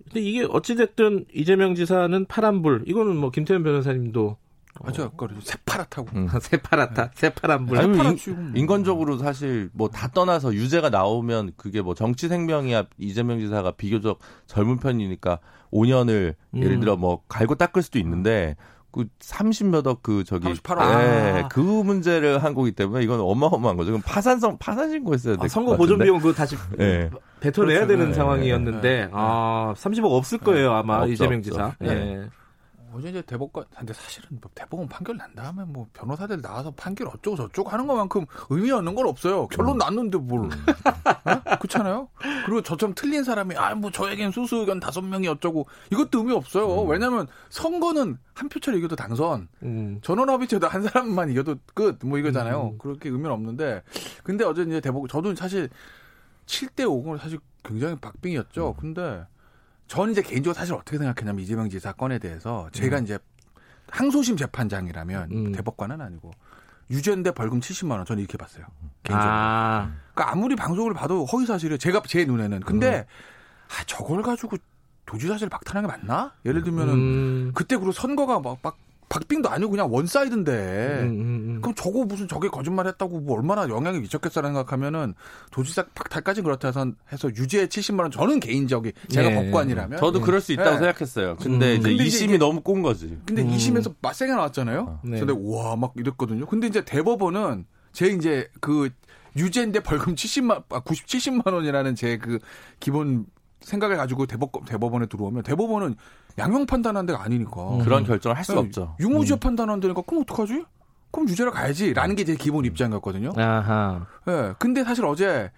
근데 이게 어찌 됐든 이재명 지사는 파란불. 이거는 뭐 김태현 변호사님도 맞아, 아까 새파랗다고. 음. 새파랗다. 새파란불. 아니, 인, 인건적으로 사실 뭐 다 떠나서 유죄가 나오면 그게 뭐 정치 생명이야 이재명 지사가 비교적 젊은 편이니까 5년을 음. 예를 들어 뭐 갈고 닦을 수도 있는데 그 30몇억 그 저기 38억. 예, 아. 그 문제를 한 거기 때문에 이건 어마어마한 거죠. 그럼 파산성 파산 신고했어야 돼. 아, 선거 보존 비용 그거 다시 네. 뱉어내야 그렇죠. 되는 네. 상황이었는데 네. 아 30억 없을 거예요 아마 없죠, 이재명 지사. 네. 네. 어제 이제 대법관 근데 사실은 뭐 대법원 판결 난 다음에 뭐 변호사들 나와서 판결 어쩌고 저쩌고 하는 것만큼 의미 없는 건 없어요. 결론 음. 났는데 뭘 음. 어? 그렇잖아요. 그리고 저처럼 틀린 사람이 아 뭐 저에겐 수수 의견 다섯 명이 어쩌고 이것도 의미 없어요. 음. 왜냐하면 선거는 한 표차로 이겨도 당선, 음. 전원 합의체도 한 사람만 이겨도 끝 뭐 이거잖아요. 음. 그렇게 의미는 없는데 근데 어제 이제 대법원 저도 사실 7대 5는 사실 굉장히 박빙이었죠. 음. 근데 저는 이제 개인적으로 사실 어떻게 생각했냐면 이재명 지사 건에 대해서 제가 음. 이제 항소심 재판장이라면 음. 대법관은 아니고 유죄인데 벌금 70만 원 저는 이렇게 봤어요. 개인적으로. 아. 그러니까 아무리 방송을 봐도 허위 사실이에요. 제가 제 눈에는. 근데 음. 아 저걸 가지고 도지사직을 박탈하는 게 맞나? 예를 들면은 음. 그때 그리고 선거가 막, 막 박빙도 아니고 그냥 one side인데 음, 음, 음. 그럼 저거 무슨 저게 거짓말했다고 뭐 얼마나 영향이 미쳤겠어라 생각하면은 도지사 박탈까지 그렇다 해서 해서 유죄 70만 원 저는 개인적인 제가 네. 법관이라면 저도 그럴 수 있다고 네. 생각했어요. 근데 음. 이제 근데 2심이 이제, 너무 꼰 거지. 근데 음. 2심에서 빡세게 나왔잖아요. 어. 네. 근데 와막 이랬거든요. 근데 이제 대법원은 제 이제 그 유죄인데 벌금 70만 아 90, 70만 원이라는 제 그 기본 생각을 가지고 대법 대법원에 들어오면 대법원은 양형 판단한 데가 아니니까 음. 그런 결정을 할수 네, 없죠. 유무죄 음. 판단한 데니까 그럼 어떡하지? 그럼 유죄를 가야지라는 게 제 기본 입장이었거든요. 아하. 예. 네, 근데 사실 어제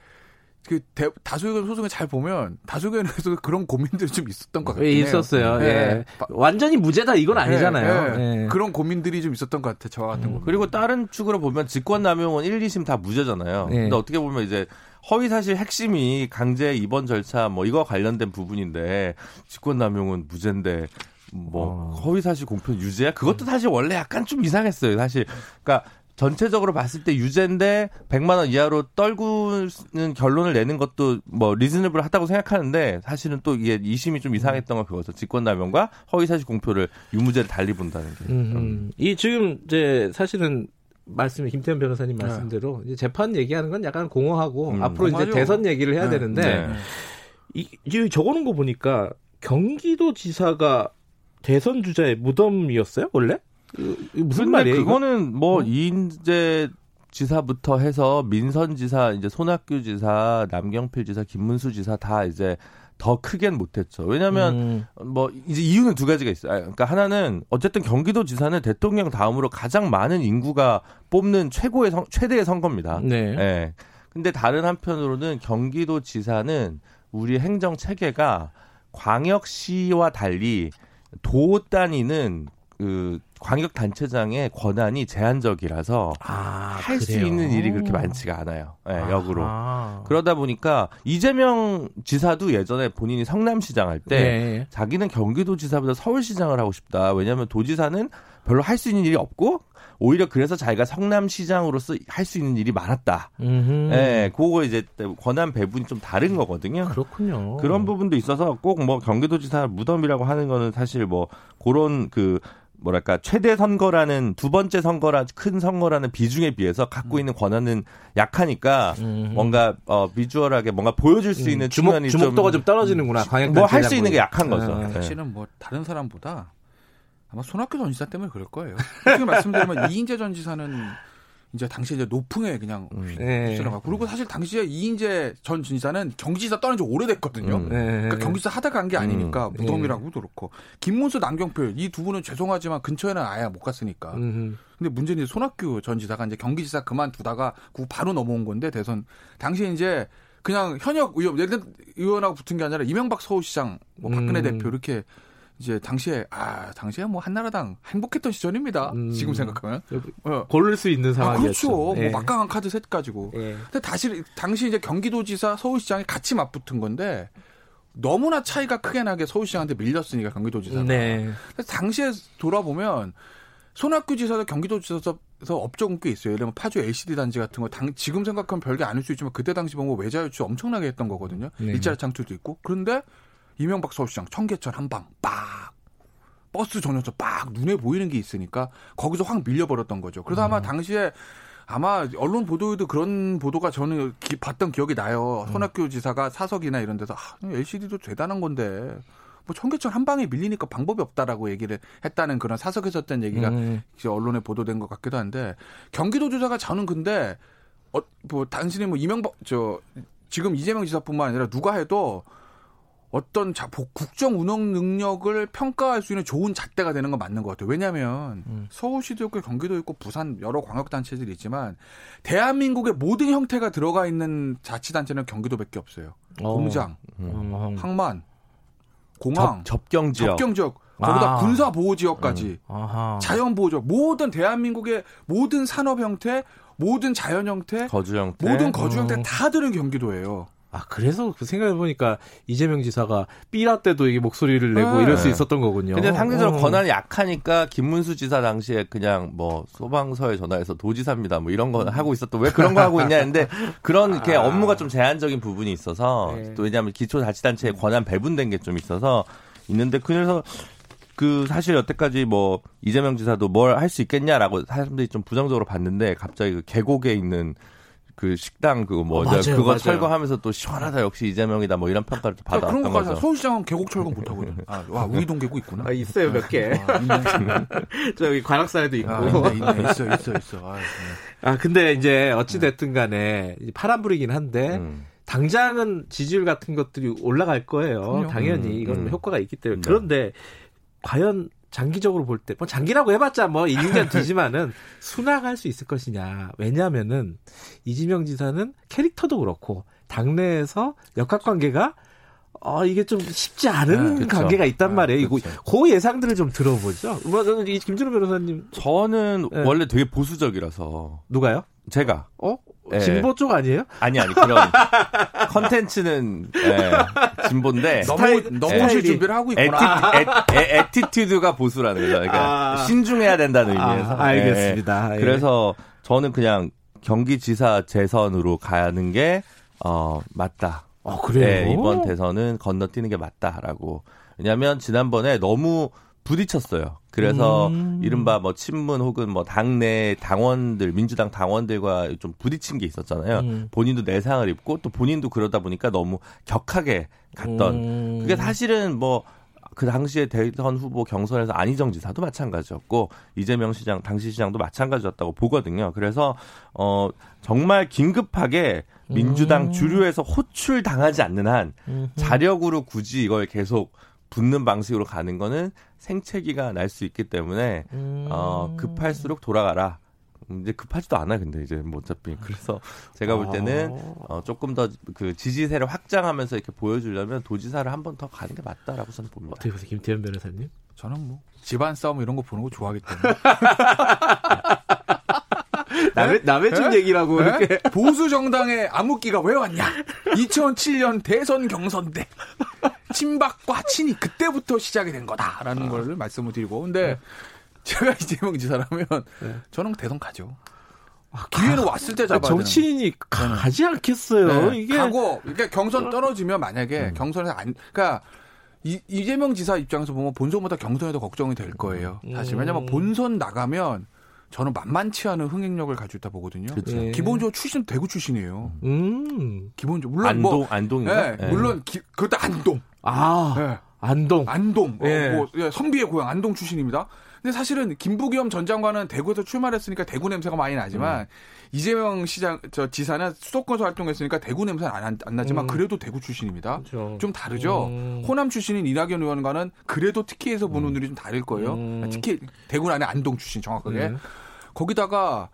그 대, 다수의견 소송을 잘 보면 다수의견에서 그런 고민들이 좀 있었던 것 같아요. 있었어요. 네. 예. 완전히 무죄다 이건 아니잖아요. 네. 예. 그런 고민들이 좀 있었던 것 같아요. 저와 같은 음. 거. 그리고 다른 축으로 보면 직권남용은 1, 2심 다 무죄잖아요. 근데 어떻게 보면 이제 허위 사실 핵심이 강제 입원 절차 뭐 이거 관련된 부분인데 직권남용은 무죄인데 뭐 어. 허위 사실 공표 유죄야? 그것도 사실 원래 약간 좀 이상했어요. 사실 그러니까 전체적으로 봤을 때 유죄인데 100만 원 이하로 떨구는 결론을 내는 것도 뭐 리즈너블 하다고 생각하는데 사실은 또 이게 이심이 좀 이상했던 건 그거죠. 직권남용과 허위사실 공표를 유무죄를 달리 본다는 게. 음, 음. 이 지금 이제 사실은 말씀 김태현 변호사님 네. 말씀대로 이제 재판 얘기하는 건 약간 공허하고 음, 앞으로 공허하죠. 이제 대선 얘기를 해야 네. 되는데 네. 이, 이 적어놓은 거 보니까 경기도지사가 대선 주자의 무덤이었어요 원래? 무슨 말이에요? 그거는 뭐 어? 이인재 지사부터 해서 민선 지사, 이제 손학규 지사, 남경필 지사, 김문수 지사 다 이제 더 크게는 못했죠. 왜냐하면 음. 뭐 이제 이유는 두 가지가 있어요. 그러니까 하나는 어쨌든 경기도지사는 대통령 다음으로 가장 많은 인구가 뽑는 최고의 선, 최대의 선거입니다. 네. 네. 근데 다른 한편으로는 경기도지사는 우리 행정 체계가 광역시와 달리 도 단위는 그 광역 단체장의 권한이 제한적이라서 아, 할수 있는 일이 그렇게 많지가 않아요. 네, 역으로. 그러다 보니까 이재명 지사도 예전에 본인이 성남시장 할때 네. 자기는 경기도지사보다 서울시장을 하고 싶다. 왜냐하면 도지사는 별로 할 수 있는 일이 없고 오히려 그래서 자기가 성남시장으로서 할 수 있는 일이 많았다. 예, 네, 그거 이제 권한 배분이 좀 다른 거거든요. 그렇군요. 그런 부분도 있어서 꼭 뭐 경기도지사 무덤이라고 하는 거는 사실 뭐 그런 그 뭐랄까 최대 선거라는 두 번째 선거라 큰 선거라는 비중에 비해서 갖고 음. 있는 권한은 약하니까 음. 뭔가 어 비주얼하게 뭔가 보여줄 수 음. 있는 주목, 측면이 주목도가 좀, 좀 떨어지는구나. 뭐할 수 있는 게 약한 거죠. 네. 사실은 뭐 다른 사람보다 아마 손학규 전 지사 때문에 그럴 거예요. 솔직히 말씀드리면 이인재 전 지사는 이제 당시에 이제 노풍에 그냥 음. 네. 휩쓸어가 그리고 사실 당시에 이인재 전 지사는 경기지사 떠난 지 오래됐거든요. 음. 네. 그러니까 경기지사 하다가 간게 아니니까 음. 무덤이라고도 그렇고 김문수 남경필 이 두 분은 죄송하지만 근처에는 아예 못 갔으니까. 음. 근데 문제는 손학규 전 지사가 이제 경기지사 그만두다가 바로 넘어온 건데 대선 당시에 이제 그냥 현역 의원 예를 들 의원하고 붙은 게 아니라 이명박 서울시장 뭐 박근혜 음. 대표 이렇게 이제 당시에 아 당시에 뭐 한나라당 행복했던 시절입니다. 음. 지금 생각하면 어. 고를 수 있는 상황이었죠. 아, 그렇죠. 뭐 예. 뭐 막강한 카드 셋 가지고. 예. 근데 다시 당시 이제 경기도지사, 서울시장이 같이 맞붙은 건데 너무나 차이가 크게 나게 서울시장한테 밀렸으니까 경기도지사가. 네. 당시에 돌아보면 손학규 지사도 경기도지사에서 업적은 꽤 있어요. 예를 들면 파주 LCD 단지 같은 거 당, 지금 생각하면 별게 아닐 수 있지만 그때 당시 보면 외자 유치 엄청나게 했던 거거든요. 네. 일자리 창출도 있고. 그런데 이명박 서울시장 청계천 한 방 빡 버스 전용차 빡 눈에 보이는 게 있으니까 거기서 확 밀려버렸던 거죠. 그래서 아마 음. 당시에 아마 언론 보도에도 그런 보도가 저는 기, 봤던 기억이 나요. 음. 손학규 지사가 사석이나 이런 데서 아, LCD도 대단한 건데 뭐 청계천 한 방에 밀리니까 방법이 없다라고 얘기를 했다는 그런 사석에서 했던 얘기가 음. 언론에 보도된 것 같기도 한데 경기도지사가 저는 근데 어, 뭐 당신이 뭐 이명박 저 지금 이재명 지사뿐만 아니라 누가 해도 어떤 자, 국정 운영 능력을 평가할 수 있는 좋은 잣대가 되는 건 맞는 것 같아요. 왜냐하면 음. 서울시도 있고 경기도 있고 부산 여러 광역단체들이 있지만 대한민국의 모든 형태가 들어가 있는 자치단체는 경기도밖에 없어요. 어. 공장, 음. 항만, 공항, 접, 경 지역, 접경 지역, 거기다 아. 군사 보호 지역까지, 음. 자연 보호 지역, 모든 대한민국의 모든 산업 형태, 모든 자연 형태, 거주 형태, 모든 거주 형태 음. 다 들은 경기도예요. 아 그래서 그 생각해 보니까 이재명 지사가 삐라 때도 이게 목소리를 내고 네. 이럴 수 있었던 거군요. 근데 상대적으로 어. 권한이 약하니까 김문수 지사 당시에 그냥 뭐 소방서에 전화해서 도지사입니다 뭐 이런 거 하고 있었던 왜 그런 거 하고 있냐 했는데 그런 아. 업무가 좀 제한적인 부분이 있어서 네. 또 왜냐하면 기초자치단체의 권한 배분된 게 좀 있어서 있는데 그래서 그 사실 여태까지 뭐 이재명 지사도 뭘 할 수 있겠냐라고 사람들이 좀 부정적으로 봤는데 갑자기 그 계곡에 있는 그 식당 그거 뭐 어, 그거 맞아요. 철거하면서 또 시원하다 역시 이재명이다 뭐 이런 평가를 또 받아왔던 그런 거죠. 서울시장은 계곡 철거 못 하거든요. 아, 와 우이동 계곡 있구나. 아, 있어요 몇 개. 아, 저기 관악산에도 있고. 아, 있네, 있네, 있어 있어 있어. 아, 네. 아 근데 이제 어찌 됐든 간에 파란불이긴 한데. 음. 당장은 지지율 같은 것들이 올라갈 거예요. 그럼요. 당연히 이건 음, 효과가 있기 때문에. 네. 그런데 과연 장기적으로 볼 때, 뭐 장기라고 해봤자 뭐 1, 2년 뒤지만은 순항할 수 있을 것이냐. 왜냐하면은 이지명 지사는 캐릭터도 그렇고 당내에서 역학 관계가 어, 이게 좀 쉽지 않은 네, 관계가 있단 네, 말이에요. 이거 그렇죠. 그 예상들을 좀 들어보죠. 뭐 저는 이 김준호 변호사님 저는 네. 원래 되게 보수적이라서 누가요? 제가 어? 네. 진보 쪽 아니에요? 아니 아니 그런 컨텐츠는 네, 진보인데 너무 너무 준비를 하고 있구나. 에티, 튜드가 보수라는 거죠. 그러니까 아. 신중해야 된다는 의미에서. 아, 알겠습니다. 예. 그래서 저는 그냥 경기지사 재선으로 가는 게 어, 맞다. 아, 그래요? 네, 이번 대선은 건너뛰는 게 맞다라고. 왜냐하면 지난번에 너무 부딪혔어요. 그래서 음. 이른바 뭐 친문 혹은 뭐 당내 당원들 민주당 당원들과 좀 부딪힌 게 있었잖아요. 음. 본인도 내상을 입고 또 본인도 그러다 보니까 너무 격하게 갔던 음. 그게 사실은 뭐 그 당시에 대선 후보 경선에서 안희정 지사도 마찬가지였고 이재명 시장 당시 시장도 마찬가지였다고 보거든요. 그래서 어 정말 긴급하게 민주당 음. 주류에서 호출 당하지 않는 한 자력으로 굳이 이걸 계속 붙는 방식으로 가는 거는 생채기가 날 수 있기 때문에 음. 어 급할수록 돌아가라. 이제 급하지도 않아 근데 이제 뭐 어차피 그래서 제가 볼 때는 아. 어, 조금 더 그 지지세를 확장하면서 이렇게 보여주려면 도지사를 한 번 더 가는 게 맞다라고 저는 봅니다. 어떻게 보세요, 김태현 변호사님? 저는 뭐 집안 싸움 이런 거 보는 거 좋아하기 때문에 남의, 남의 집 네? 얘기라고 네? 이렇게. 보수 정당의 암흑기가 왜 왔냐? 2007년 대선 경선 때 친박과 친이 그때부터 시작이 된 거다라는 아. 걸 말씀을 드리고 근데 네. 제가 이재명 지사라면 네. 저는 대선 가죠. 아, 기회는 가, 왔을 때 잡아야 정치인이 가, 가지 않겠어요. 네. 이게 가고 그러니까 경선 떨어지면 만약에 음. 경선에서 안 그러니까 이, 이재명 지사 입장에서 보면 본선보다 경선에도 걱정이 될 거예요. 사실 왜냐면 음. 본선 나가면 저는 만만치 않은 흥행력을 가지고 있다 보거든요. 네. 기본적으로 출신 대구 출신이에요. 음. 기본적으로 물론 안동 뭐, 안동인가? 네, 네. 물론 기, 그것도 안동. 아. 네. 안동. 안동. 어, 예. 뭐, 예, 선비의 고향 안동 출신입니다. 근데 사실은 김부겸 전 장관은 대구에서 출마했으니까 대구 냄새가 많이 나지만 음. 이재명 시장 저 지사는 수도권에서 활동했으니까 대구 냄새는 안, 안 나지만 음. 그래도 대구 출신입니다. 그렇죠. 좀 다르죠. 음. 호남 출신인 이낙연 의원과는 그래도 특히에서 보는 음. 눈이 좀 다를 거예요. 음. 특히 대구 안에 안동 출신 정확하게. 네. 거기다가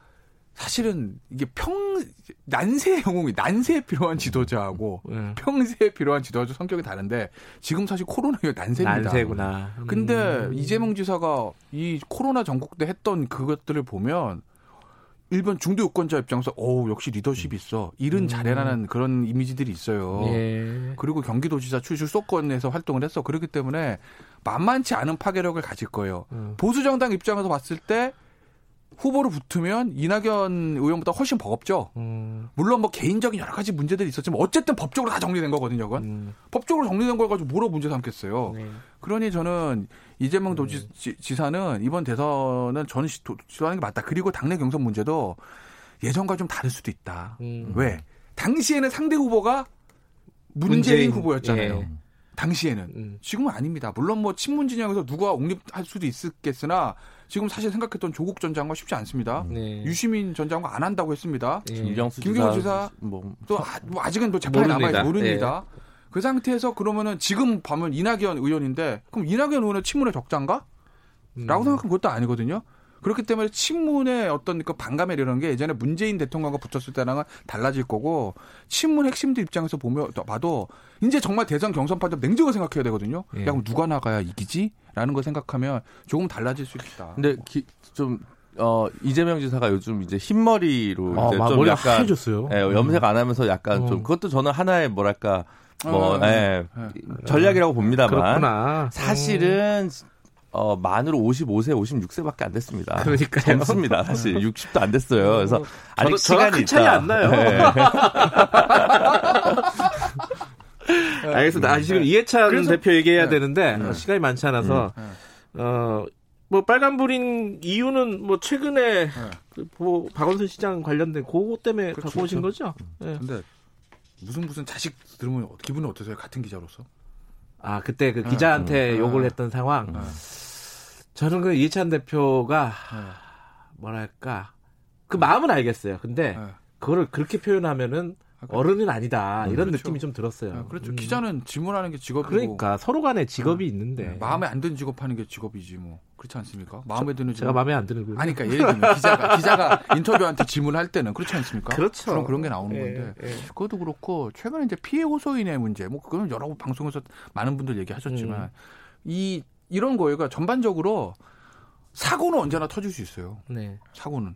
사실은 이게 평 난세의 영웅이 난세에 필요한 지도자하고 음. 평세에 필요한 지도자 성격이 다른데 지금 사실 코로나가 난세입니다. 난세구나. 음. 근데 이재명 지사가 이 코로나 전국 때 했던 그것들을 보면 일본 중도 유권자 입장에서 오 역시 리더십 이 있어 일은 음. 잘해라는 그런 이미지들이 있어요. 예. 그리고 경기도지사 출신 수도권에서 활동을 했어. 그렇기 때문에 만만치 않은 파괴력을 가질 거예요. 음. 보수 정당 입장에서 봤을 때 후보로 붙으면 이낙연 의원보다 훨씬 버겁죠. 음. 물론 뭐 개인적인 여러 가지 문제들이 있었지만 어쨌든 법적으로 다 정리된 거거든요. 그건 음. 법적으로 정리된 걸 가지고 뭐로 문제 삼겠어요. 네. 그러니 저는 이재명 네. 도지사는 이번 대선은 저는 지도하는 게 맞다. 그리고 당내 경선 문제도 예전과 좀 다를 수도 있다. 음. 왜? 당시에는 상대 후보가 문재인, 문재인 후보였잖아요. 예. 당시에는 음. 지금은 아닙니다. 물론 뭐 친문 진영에서 누가 옥립할 수도 있겠으나 지금 사실 생각했던 조국 전 장관 쉽지 않습니다. 네. 유시민 전 장관 안 한다고 했습니다. 네. 김경수 김경수 지사 뭐, 또 아, 뭐 아직은 또 재판이 남아있어 모릅니다. 네. 그 상태에서 그러면은 지금 보면 이낙연 의원인데 그럼 이낙연 의원은 친문의 적자인가? 라고 음. 생각하면 그것도 아니거든요. 그렇기 때문에 친문의 어떤 그 반감이나 이런 게 예전에 문재인 대통령과 붙었을 때랑은 달라질 거고 친문 핵심들 입장에서 보면 봐도 이제 정말 대선 경선판 좀 냉정하게 생각해야 되거든요. 예. 야, 그럼 누가 나가야 이기지? 라는 걸 생각하면 조금 달라질 수 있다. 근데 기, 좀 어, 이재명 지사가 요즘 이제 흰머리로 아, 이제 좀 약간 하얘졌어요. 예, 염색 안 하면서 약간 어. 좀 그것도 저는 하나의 뭐랄까 뭐 어, 예, 예. 전략이라고 봅니다만 그렇구나. 사실은 어, 만으로 55세, 56세밖에 안 됐습니다. 그러니까 젊습니다. 사실 60도 안 됐어요. 그래서 어, 아직 저, 시간이 큰 차이 안 나요. 네. 알겠습니다. 아, 지금 이해찬 그래서, 대표 얘기해야 네, 되는데 네. 시간이 많지 않아서 네. 어. 뭐 빨간불인 이유는 뭐 최근에 네. 뭐 박원순 시장 관련된 그거 때문에 그렇죠. 갖고 오신 거죠? 네. 근데 무슨 무슨 자식 들으면 기분이 어떠세요? 같은 기자로서? 아 그때 그 기자한테 네. 욕을 했던 상황. 네. 저는 그 이해찬 대표가 뭐랄까 그 마음은 알겠어요. 근데 그거를 그렇게 표현하면은 아, 어른은 아니다 이런 그렇죠. 느낌이 좀 들었어요. 아, 그렇죠. 음. 기자는 질문하는 게 직업이고 그러니까 서로 간에 직업이 네. 있는데 네. 마음에 안 드는 직업 하는 게 직업이지 뭐 그렇지 않습니까? 마음에 드는 제가 마음에 안 드는 거 아니 그러니까 예를 들면 기자가 기자가 인터뷰한테 질문할 때는 그렇지 않습니까? 그렇죠. 그럼 그런 게 나오는 예, 건데 예. 그것도 그렇고 최근에 이제 피해 호소인의 문제 뭐 그거는 여러 방송에서 많은 분들 얘기하셨지만 음. 이 이런 거가 전반적으로 사고는 언제나 터질 수 있어요. 네. 사고는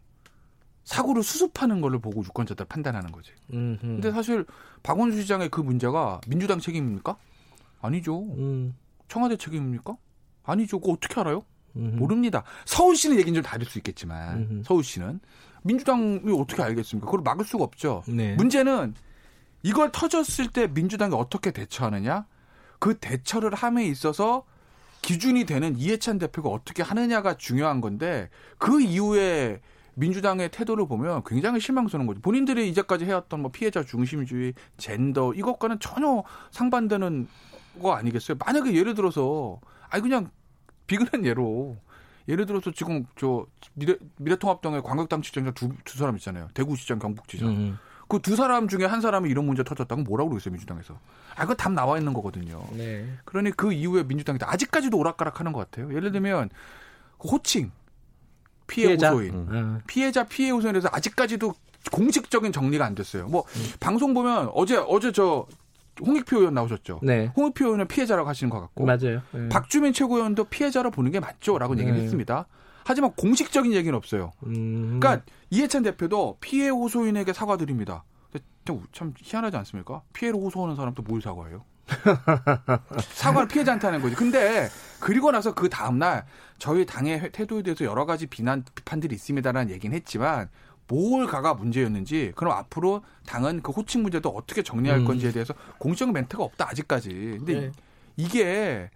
사고를 수습하는 걸를 보고 유권자들 판단하는 거지. 음흠. 근데 사실 박원순 시장의 그 문제가 민주당 책임입니까? 아니죠. 음. 청와대 책임입니까? 아니죠. 그거 어떻게 알아요? 음흠. 모릅니다. 서울시는 얘기는 좀 다를 수 있겠지만 음흠. 서울시는 민주당이 어떻게 알겠습니까? 그걸 막을 수가 없죠. 네. 문제는 이걸 터졌을 때 민주당이 어떻게 대처하느냐? 그 대처를 함에 있어서 기준이 되는 이해찬 대표가 어떻게 하느냐가 중요한 건데 그 이후에 민주당의 태도를 보면 굉장히 실망스러운 거죠. 본인들이 이제까지 해왔던 뭐 피해자 중심주의, 젠더 이것과는 전혀 상반되는 거 아니겠어요? 만약에 예를 들어서 아니 그냥 비근한 예로 예를 들어서 지금 저 미래, 미래통합당의 광역당시장자 두, 두 사람 있잖아요. 대구시장, 경북지장. 음. 그 두 사람 중에 한 사람이 이런 문제 터졌다고 뭐라고 그러겠어요 민주당에서? 아, 그거 답 나와 있는 거거든요. 네. 그러니 그 이후에 민주당이 아직까지도 오락가락하는 것 같아요. 예를 들면 그 호칭, 피해 피해 자? 호소인, 음. 음. 피해자 피해 호소인에서 아직까지도 공식적인 정리가 안 됐어요. 뭐 음. 방송 보면 어제 어제 저 홍익표 의원 나오셨죠. 네. 홍익표 의원은 피해자라고 하시는 것 같고, 맞아요. 네. 박주민 최고위원도 피해자로 보는 게 맞죠라고 네. 얘기를 했습니다. 하지만 공식적인 얘기는 없어요. 음. 그러니까 이해찬 대표도 피해 호소인에게 사과드립니다. 참 희한하지 않습니까? 피해를 호소하는 사람도 뭘 사과해요? 사과를 피해자한테 하는 거지. 근데 그리고 나서 그 다음날 저희 당의 태도에 대해서 여러 가지 비난, 비판들이 있습니다라는 얘기는 했지만 뭘 가가 문제였는지 그럼 앞으로 당은 그 호칭 문제도 어떻게 정리할 음. 건지에 대해서 공적 멘트가 없다 아직까지. 근데 네. 이게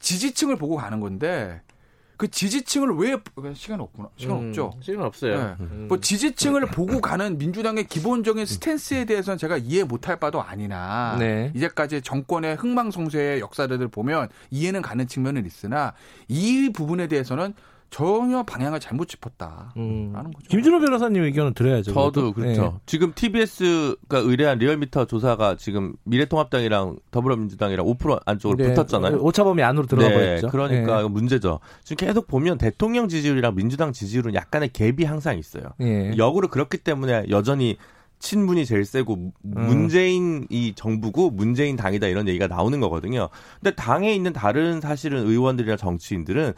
지지층을 보고 가는 건데 그 지지층을 왜 시간 없구나 시간 음, 없죠 시간 없어요. 네. 음. 뭐 지지층을 보고 가는 민주당의 기본적인 스탠스에 대해서는 제가 이해 못할 바도 아니나 네. 이제까지 정권의 흥망성쇠의 역사들을 보면 이해는 가는 측면은 있으나 이 부분에 대해서는 전혀 방향을 잘못 짚었다라는 음. 거죠. 김준호 변호사님 의견은 들어야죠. 저도 그렇죠. 네. 지금 TBS가 의뢰한 리얼미터 조사가 지금 미래통합당이랑 더불어민주당이랑 5% 안쪽으로 네. 붙었잖아요. 오차범위 안으로 들어가 네. 버렸죠. 그러니까 네. 문제죠. 지금 계속 보면 대통령 지지율이랑 민주당 지지율은 약간의 갭이 항상 있어요. 네. 역으로 그렇기 때문에 여전히 친문이 제일 세고 음. 문재인 이 정부고 문재인 당이다 이런 얘기가 나오는 거거든요. 근데 당에 있는 다른 사실은 의원들이나 정치인들은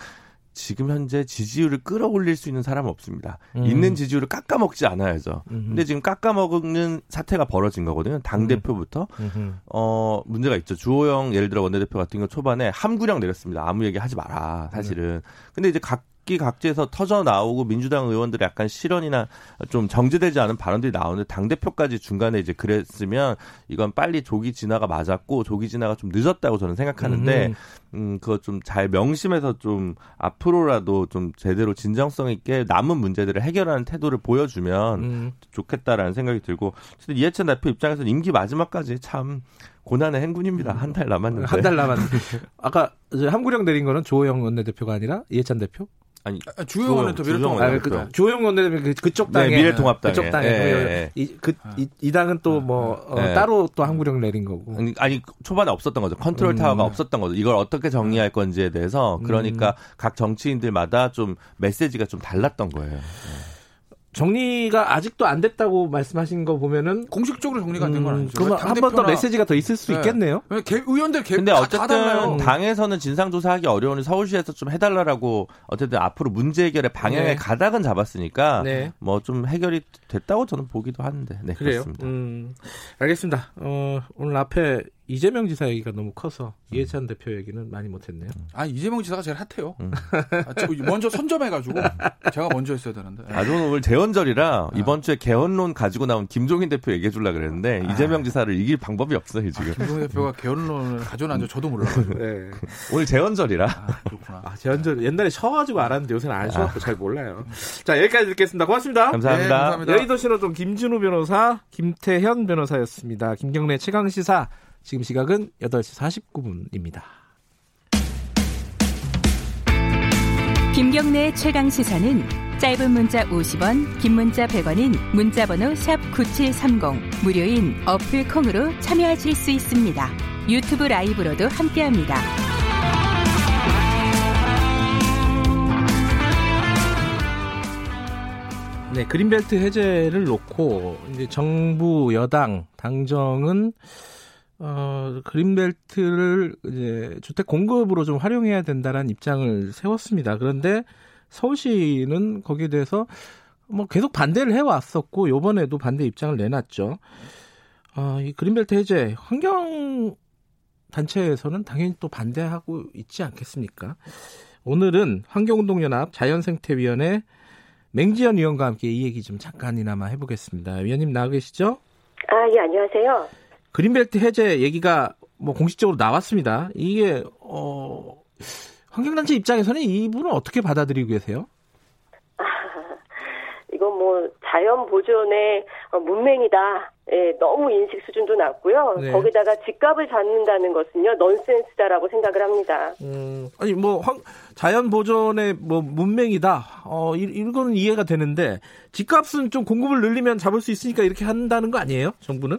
지금 현재 지지율을 끌어올릴 수 있는 사람은 없습니다. 음. 있는 지지율을 깎아먹지 않아야죠. 음흠. 근데 지금 깎아먹는 사태가 벌어진 거거든요. 당 대표부터 음. 어 문제가 있죠. 주호영 예를 들어 원내대표 같은 경우 초반에 함구령 내렸습니다. 아무 얘기 하지 마라. 사실은. 근데 이제 각 각기 각지에서 터져 나오고 민주당 의원들의 약간 실언이나 좀 정제되지 않은 발언들이 나오는데 당 대표까지 중간에 이제 그랬으면 이건 빨리 조기 진화가 맞았고 조기 진화가 좀 늦었다고 저는 생각하는데 음 그거 좀 잘 명심해서 좀 앞으로라도 좀 제대로 진정성 있게 남은 문제들을 해결하는 태도를 보여주면 음. 좋겠다라는 생각이 들고 이해찬 대표 입장에서는 임기 마지막까지 참 고난의 행군입니다. 한 달 남았는데. 한 달 남았는데. 아까 함구령 내린 거는 조호영 원내대표가 아니라 이해찬 대표? 아니 아, 주호영 원내대표 미래통합 아, 그, 주호영 원내대표 그, 그쪽 당에 네, 미래통합당 그쪽 당에 네, 네. 이, 그, 이, 이 당은 또뭐 어, 네. 따로 또 함구령 내린 거고 아니, 아니 초반에 없었던 거죠 컨트롤 음. 타워가 없었던 거죠 이걸 어떻게 정리할 건지에 대해서 그러니까 음. 각 정치인들마다 좀 메시지가 좀 달랐던 거예요. 네. 정리가 아직도 안 됐다고 말씀하신 거 보면은 공식적으로 정리가 안 된건 아니죠. 그러면 한 번 더 메시지가 더 있을 수 네. 있겠네요. 개, 의원들 개, 근데 어쨌든 당에서는 진상조사하기 어려우니 서울시에서 좀 해달라라고 어쨌든 앞으로 문제 해결의 방향의 네. 가닥은 잡았으니까 네. 뭐좀 해결이 됐다고 저는 보기도 하는데 네 그래요. 그렇습니다. 음, 알겠습니다. 어, 오늘 앞에 이재명 지사 얘기가 너무 커서 음. 이해찬 대표 얘기는 많이 못했네요. 아 이재명 지사가 제일 핫해요. 음. 아, 먼저 선점해가지고 제가 먼저 했어야 되는데. 아 저는 오늘 재헌절이라 아. 이번 주에 개헌론 가지고 나온 김종인 대표 얘기해 주려 그랬는데 아. 이재명 지사를 이길 방법이 없어요 지금. 아, 김종인 대표가 개헌론을 가져놨는지 저도 몰라가지고. 네. 오늘 재헌절이라. 아, 그렇구나. 아, 재헌절 옛날에 쉬어가지고 알았는데 요새는 안 쉬어갖고 잘 몰라요. 자 여기까지 듣겠습니다. 고맙습니다. 감사합니다. 네, 감사합니다. 여의도 신호동 김준우 변호사, 김태현 변호사였습니다. 김경래 최강 시사. 지금 시각은 8시 49분입니다. 김경래 최강 시사는 짧은 문자 50원, 긴 문자 100원인 문자번호 샵 9730 무료인 어플 콩으로 참여하실 수 있습니다. 유튜브 라이브로도 함께합니다. 네, 그린벨트 해제를 놓고 이제 정부 여당 당정은 어, 그린벨트를 이제 주택 공급으로 좀 활용해야 된다는 입장을 세웠습니다. 그런데 서울시는 거기에 대해서 뭐 계속 반대를 해왔었고 요번에도 반대 입장을 내놨죠. 어, 이 그린벨트 해제 환경 단체에서는 당연히 또 반대하고 있지 않겠습니까? 오늘은 환경운동연합 자연생태위원회 맹지연 위원과 함께 이 얘기 좀 잠깐이나마 해보겠습니다. 위원님 나와 계시죠? 아, 예, 안녕하세요. 그린벨트 해제 얘기가 뭐 공식적으로 나왔습니다. 이게 어 환경단체 입장에서는 이 부분을 어떻게 받아들이고 계세요? 아, 이건 뭐 자연 보존의 문맹이다. 예, 너무 인식 수준도 낮고요. 네. 거기다가 집값을 잡는다는 것은요 넌센스다라고 생각을 합니다. 음, 아니 뭐 황, 자연 보존의 뭐 문맹이다. 어, 이, 이거는 이해가 되는데 집값은 좀 공급을 늘리면 잡을 수 있으니까 이렇게 한다는 거 아니에요? 정부는?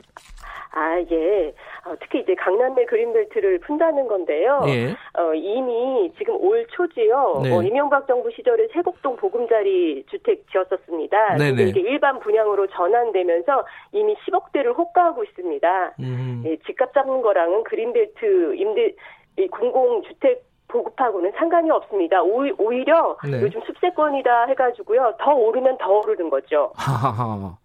아, 예. 어, 특히 이제 강남의 그린벨트를 푼다는 건데요. 예. 어, 이미 지금 올 초지요. 네. 어, 이명박 정부 시절에 세곡동 보금자리 주택 지었었습니다. 근데 이게 일반 분양으로 전환되면서 이미 10억대를 호가하고 있습니다. 음. 예, 집값 잡는 거랑은 그린벨트 임대 공공주택 보급하고는 상관이 없습니다. 오 히려 네. 요즘 습세권이다 해가지고요. 더 오르면 더 오르는 거죠. 하하하.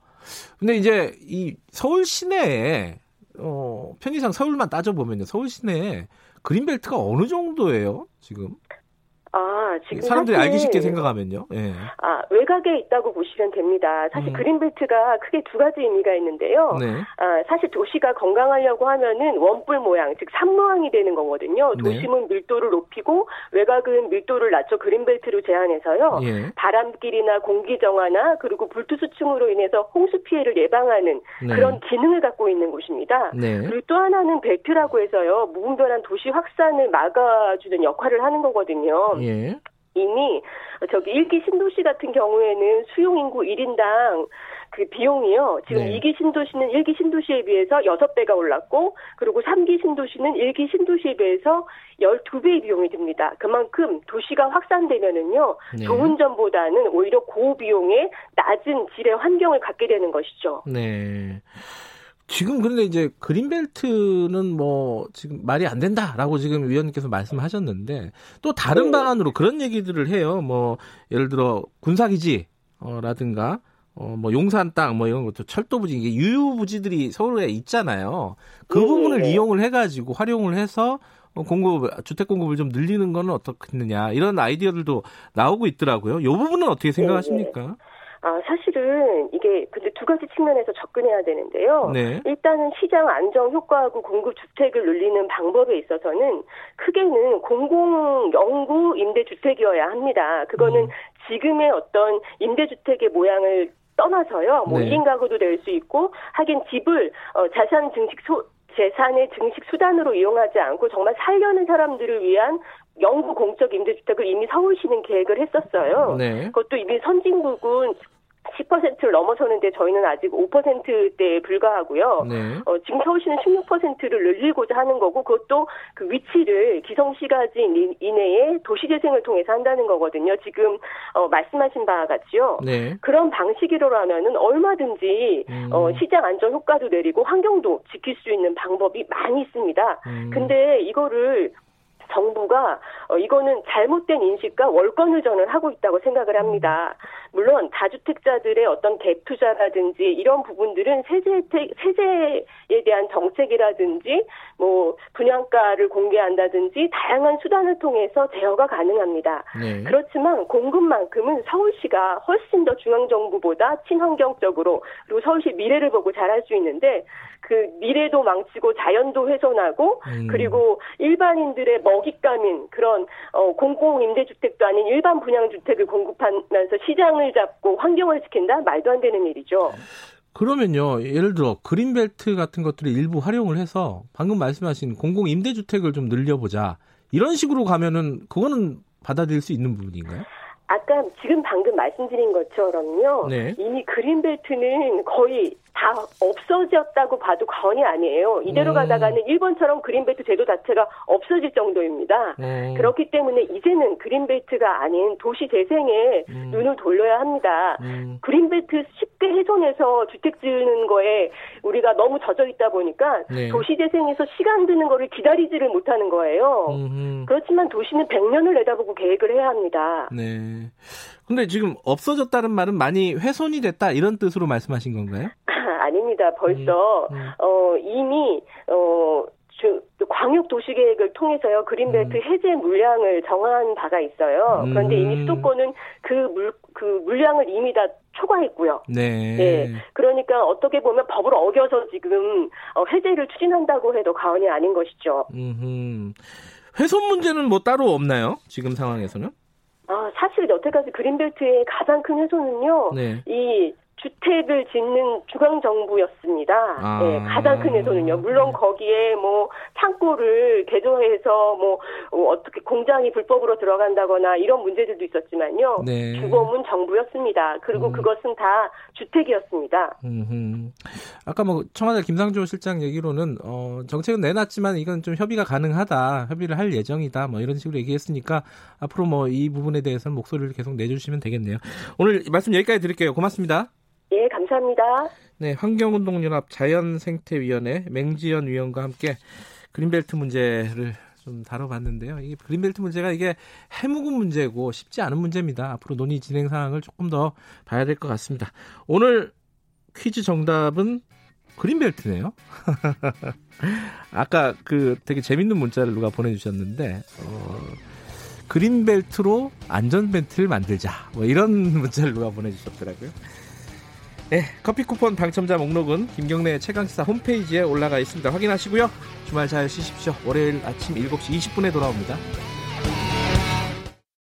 근데 이제 이 서울 시내에 어, 편의상 서울만 따져보면요. 서울 시내에 그린벨트가 어느 정도예요, 지금? 아, 지금 사람들이 알기 쉽게 생각하면요. 예. 아, 외곽에 있다고 보시면 됩니다. 사실 음. 그린벨트가 크게 두 가지 의미가 있는데요. 네. 아, 사실 도시가 건강하려고 하면은 원뿔 모양, 즉 산모양이 되는 거거든요. 네. 도심은 네. 밀도를 높이고 외곽은 밀도를 낮춰 그린벨트로 제한해서요. 예. 바람길이나 공기 정화나 그리고 불투수층으로 인해서 홍수 피해를 예방하는 네. 그런 기능을 갖고 있는 곳입니다. 네. 그리고 또 하나는 벨트라고 해서요. 무분별한 도시 확산을 막아주는 역할을 하는 거거든요. 예. 이미 저기 일기 신도시 같은 경우에는 수용 인구 1인당 그 비용이요. 지금 네. 2기 신도시는 1기 신도시에 비해서 6배가 올랐고 그리고 3기 신도시는 1기 신도시에 비해서 12배의 비용이 듭니다. 그만큼 도시가 확산되면은요. 네. 좋은 점보다는 오히려 고비용의 낮은 질의 환경을 갖게 되는 것이죠. 네. 지금 근데 이제 그린벨트는 뭐 지금 말이 안 된다라고 지금 위원님께서 말씀하셨는데 또 다른 네. 방안으로 그런 얘기들을 해요. 뭐 예를 들어 군사기지 라든가 어, 뭐 용산 땅 뭐 이런 것도 철도 부지 이게 유휴 부지들이 서울에 있잖아요. 그 네. 부분을 이용을 해가지고 활용을 해서 공급 주택 공급을 좀 늘리는 거는 어떻겠느냐 이런 아이디어들도 나오고 있더라고요. 이 부분은 어떻게 생각하십니까? 네. 아, 사실은 이게 근데 두 가지 측면에서 접근해야 되는데요. 네. 일단은 시장 안정 효과하고 공급 주택을 늘리는 방법에 있어서는 크게는 공공 연구 임대 주택이어야 합니다. 그거는 음. 지금의 어떤 임대주택의 모양을 떠나서요. 뭐 네. 1인 가구도 될 수 있고 하긴 집을 어, 자산 증식 소, 재산의 증식 수단으로 이용하지 않고 정말 살려는 사람들을 위한 영구 공적 임대주택을 이미 서울시는 계획을 했었어요. 네. 그것도 이미 선진국은 10%를 넘어서는데 저희는 아직 5%대에 불과하고요. 네. 어, 지금 서울시는 16%를 늘리고자 하는 거고 그것도 그 위치를 기성시가지 이내에 도시재생을 통해서 한다는 거거든요. 지금 어, 말씀하신 바와 같이요. 네. 그런 방식으로라면은 얼마든지 음. 어, 시장 안전 효과도 내리고 환경도 지킬 수 있는 방법이 많이 있습니다. 음. 근데 이거를 정부가 어, 이거는 잘못된 인식과 월권 의전을 하고 있다고 생각을 합니다. 물론 다주택자들의 어떤 갭 투자라든지 이런 부분들은 세제 혜택, 세제에 대한 정책이라든지 뭐 분양가를 공개한다든지 다양한 수단을 통해서 제어가 가능합니다. 네. 그렇지만 공급만큼은 서울시가 훨씬 더 중앙정부보다 친환경적으로 그리고 서울시 미래를 보고 잘할 수 있는데 그 미래도 망치고 자연도 훼손하고 음. 그리고 일반인들의 먹잇감인 그런 어, 공공 임대주택도 아닌 일반 분양주택을 공급하면서 시장을 잡고 환경을 지킨다 말도 안 되는 일이죠. 그러면요, 예를 들어 그린벨트 같은 것들을 일부 활용을 해서 방금 말씀하신 공공 임대주택을 좀 늘려보자 이런 식으로 가면은 그거는 받아들일 수 있는 부분인가요? 아까 지금 방금 말씀드린 것처럼요. 네. 이미 그린벨트는 거의 다 없어졌다고 봐도 과언이 아니에요. 이대로 음. 가다가는 일본처럼 그린벨트 제도 자체가 없어질 정도입니다. 음. 그렇기 때문에 이제는 그린벨트가 아닌 도시 재생에 음. 눈을 돌려야 합니다. 음. 그린벨트 쉽게 훼손해서 주택 지으는 거에 우리가 너무 젖어 있다 보니까 네. 도시 재생에서 시간 드는 거를 기다리지를 못하는 거예요. 그렇지만 도시는 100년을 내다보고 계획을 해야 합니다. 네. 근데 지금 없어졌다는 말은 많이 훼손이 됐다 이런 뜻으로 말씀하신 건가요? 아닙니다. 벌써 음, 음. 어 이미 어 광역 도시 계획을 통해서요 그린벨트 음. 해제 물량을 정한 바가 있어요. 그런데 이미 음. 수도권은 그물그 물량을 이미 다 초과했고요. 네. 네. 그러니까 어떻게 보면 법을 어겨서 지금 어, 해제를 추진한다고 해도 과언이 아닌 것이죠. 음. 훼손 문제는 뭐 따로 없나요? 지금 상황에서는? 아, 사실 여태까지 그린벨트의 가장 큰 훼손은요. 네. 이 주택을 짓는 중앙정부였습니다. 아. 네, 가장 큰 훼손은요. 물론 거기에 뭐 창고를 개조해서 뭐 어떻게 공장이 불법으로 들어간다거나 이런 문제들도 있었지만요. 네. 주범은 정부였습니다. 그리고 음. 그것은 다 주택이었습니다. 음흠. 아까 뭐 청와대 김상조 실장 얘기로는 어, 정책은 내놨지만 이건 좀 협의가 가능하다, 협의를 할 예정이다, 뭐 이런 식으로 얘기했으니까 앞으로 뭐 이 부분에 대해서는 목소리를 계속 내주시면 되겠네요. 오늘 말씀 여기까지 드릴게요. 고맙습니다. 예, 감사합니다. 네, 환경운동연합 자연생태위원회 맹지연 위원과 함께 그린벨트 문제를 좀 다뤄봤는데요. 이게 그린벨트 문제가 이게 해묵은 문제고 쉽지 않은 문제입니다. 앞으로 논의 진행 상황을 조금 더 봐야 될 것 같습니다. 오늘 퀴즈 정답은 그린벨트네요. 아까 그 되게 재밌는 문자를 누가 보내주셨는데 어, 그린벨트로 안전벨트를 만들자 뭐 이런 문자를 누가 보내주셨더라고요. 네, 커피 쿠폰 당첨자 목록은 김경래 최강시사 홈페이지에 올라가 있습니다. 확인하시고요. 주말 잘 쉬십시오. 월요일 아침 7시 20분에 돌아옵니다.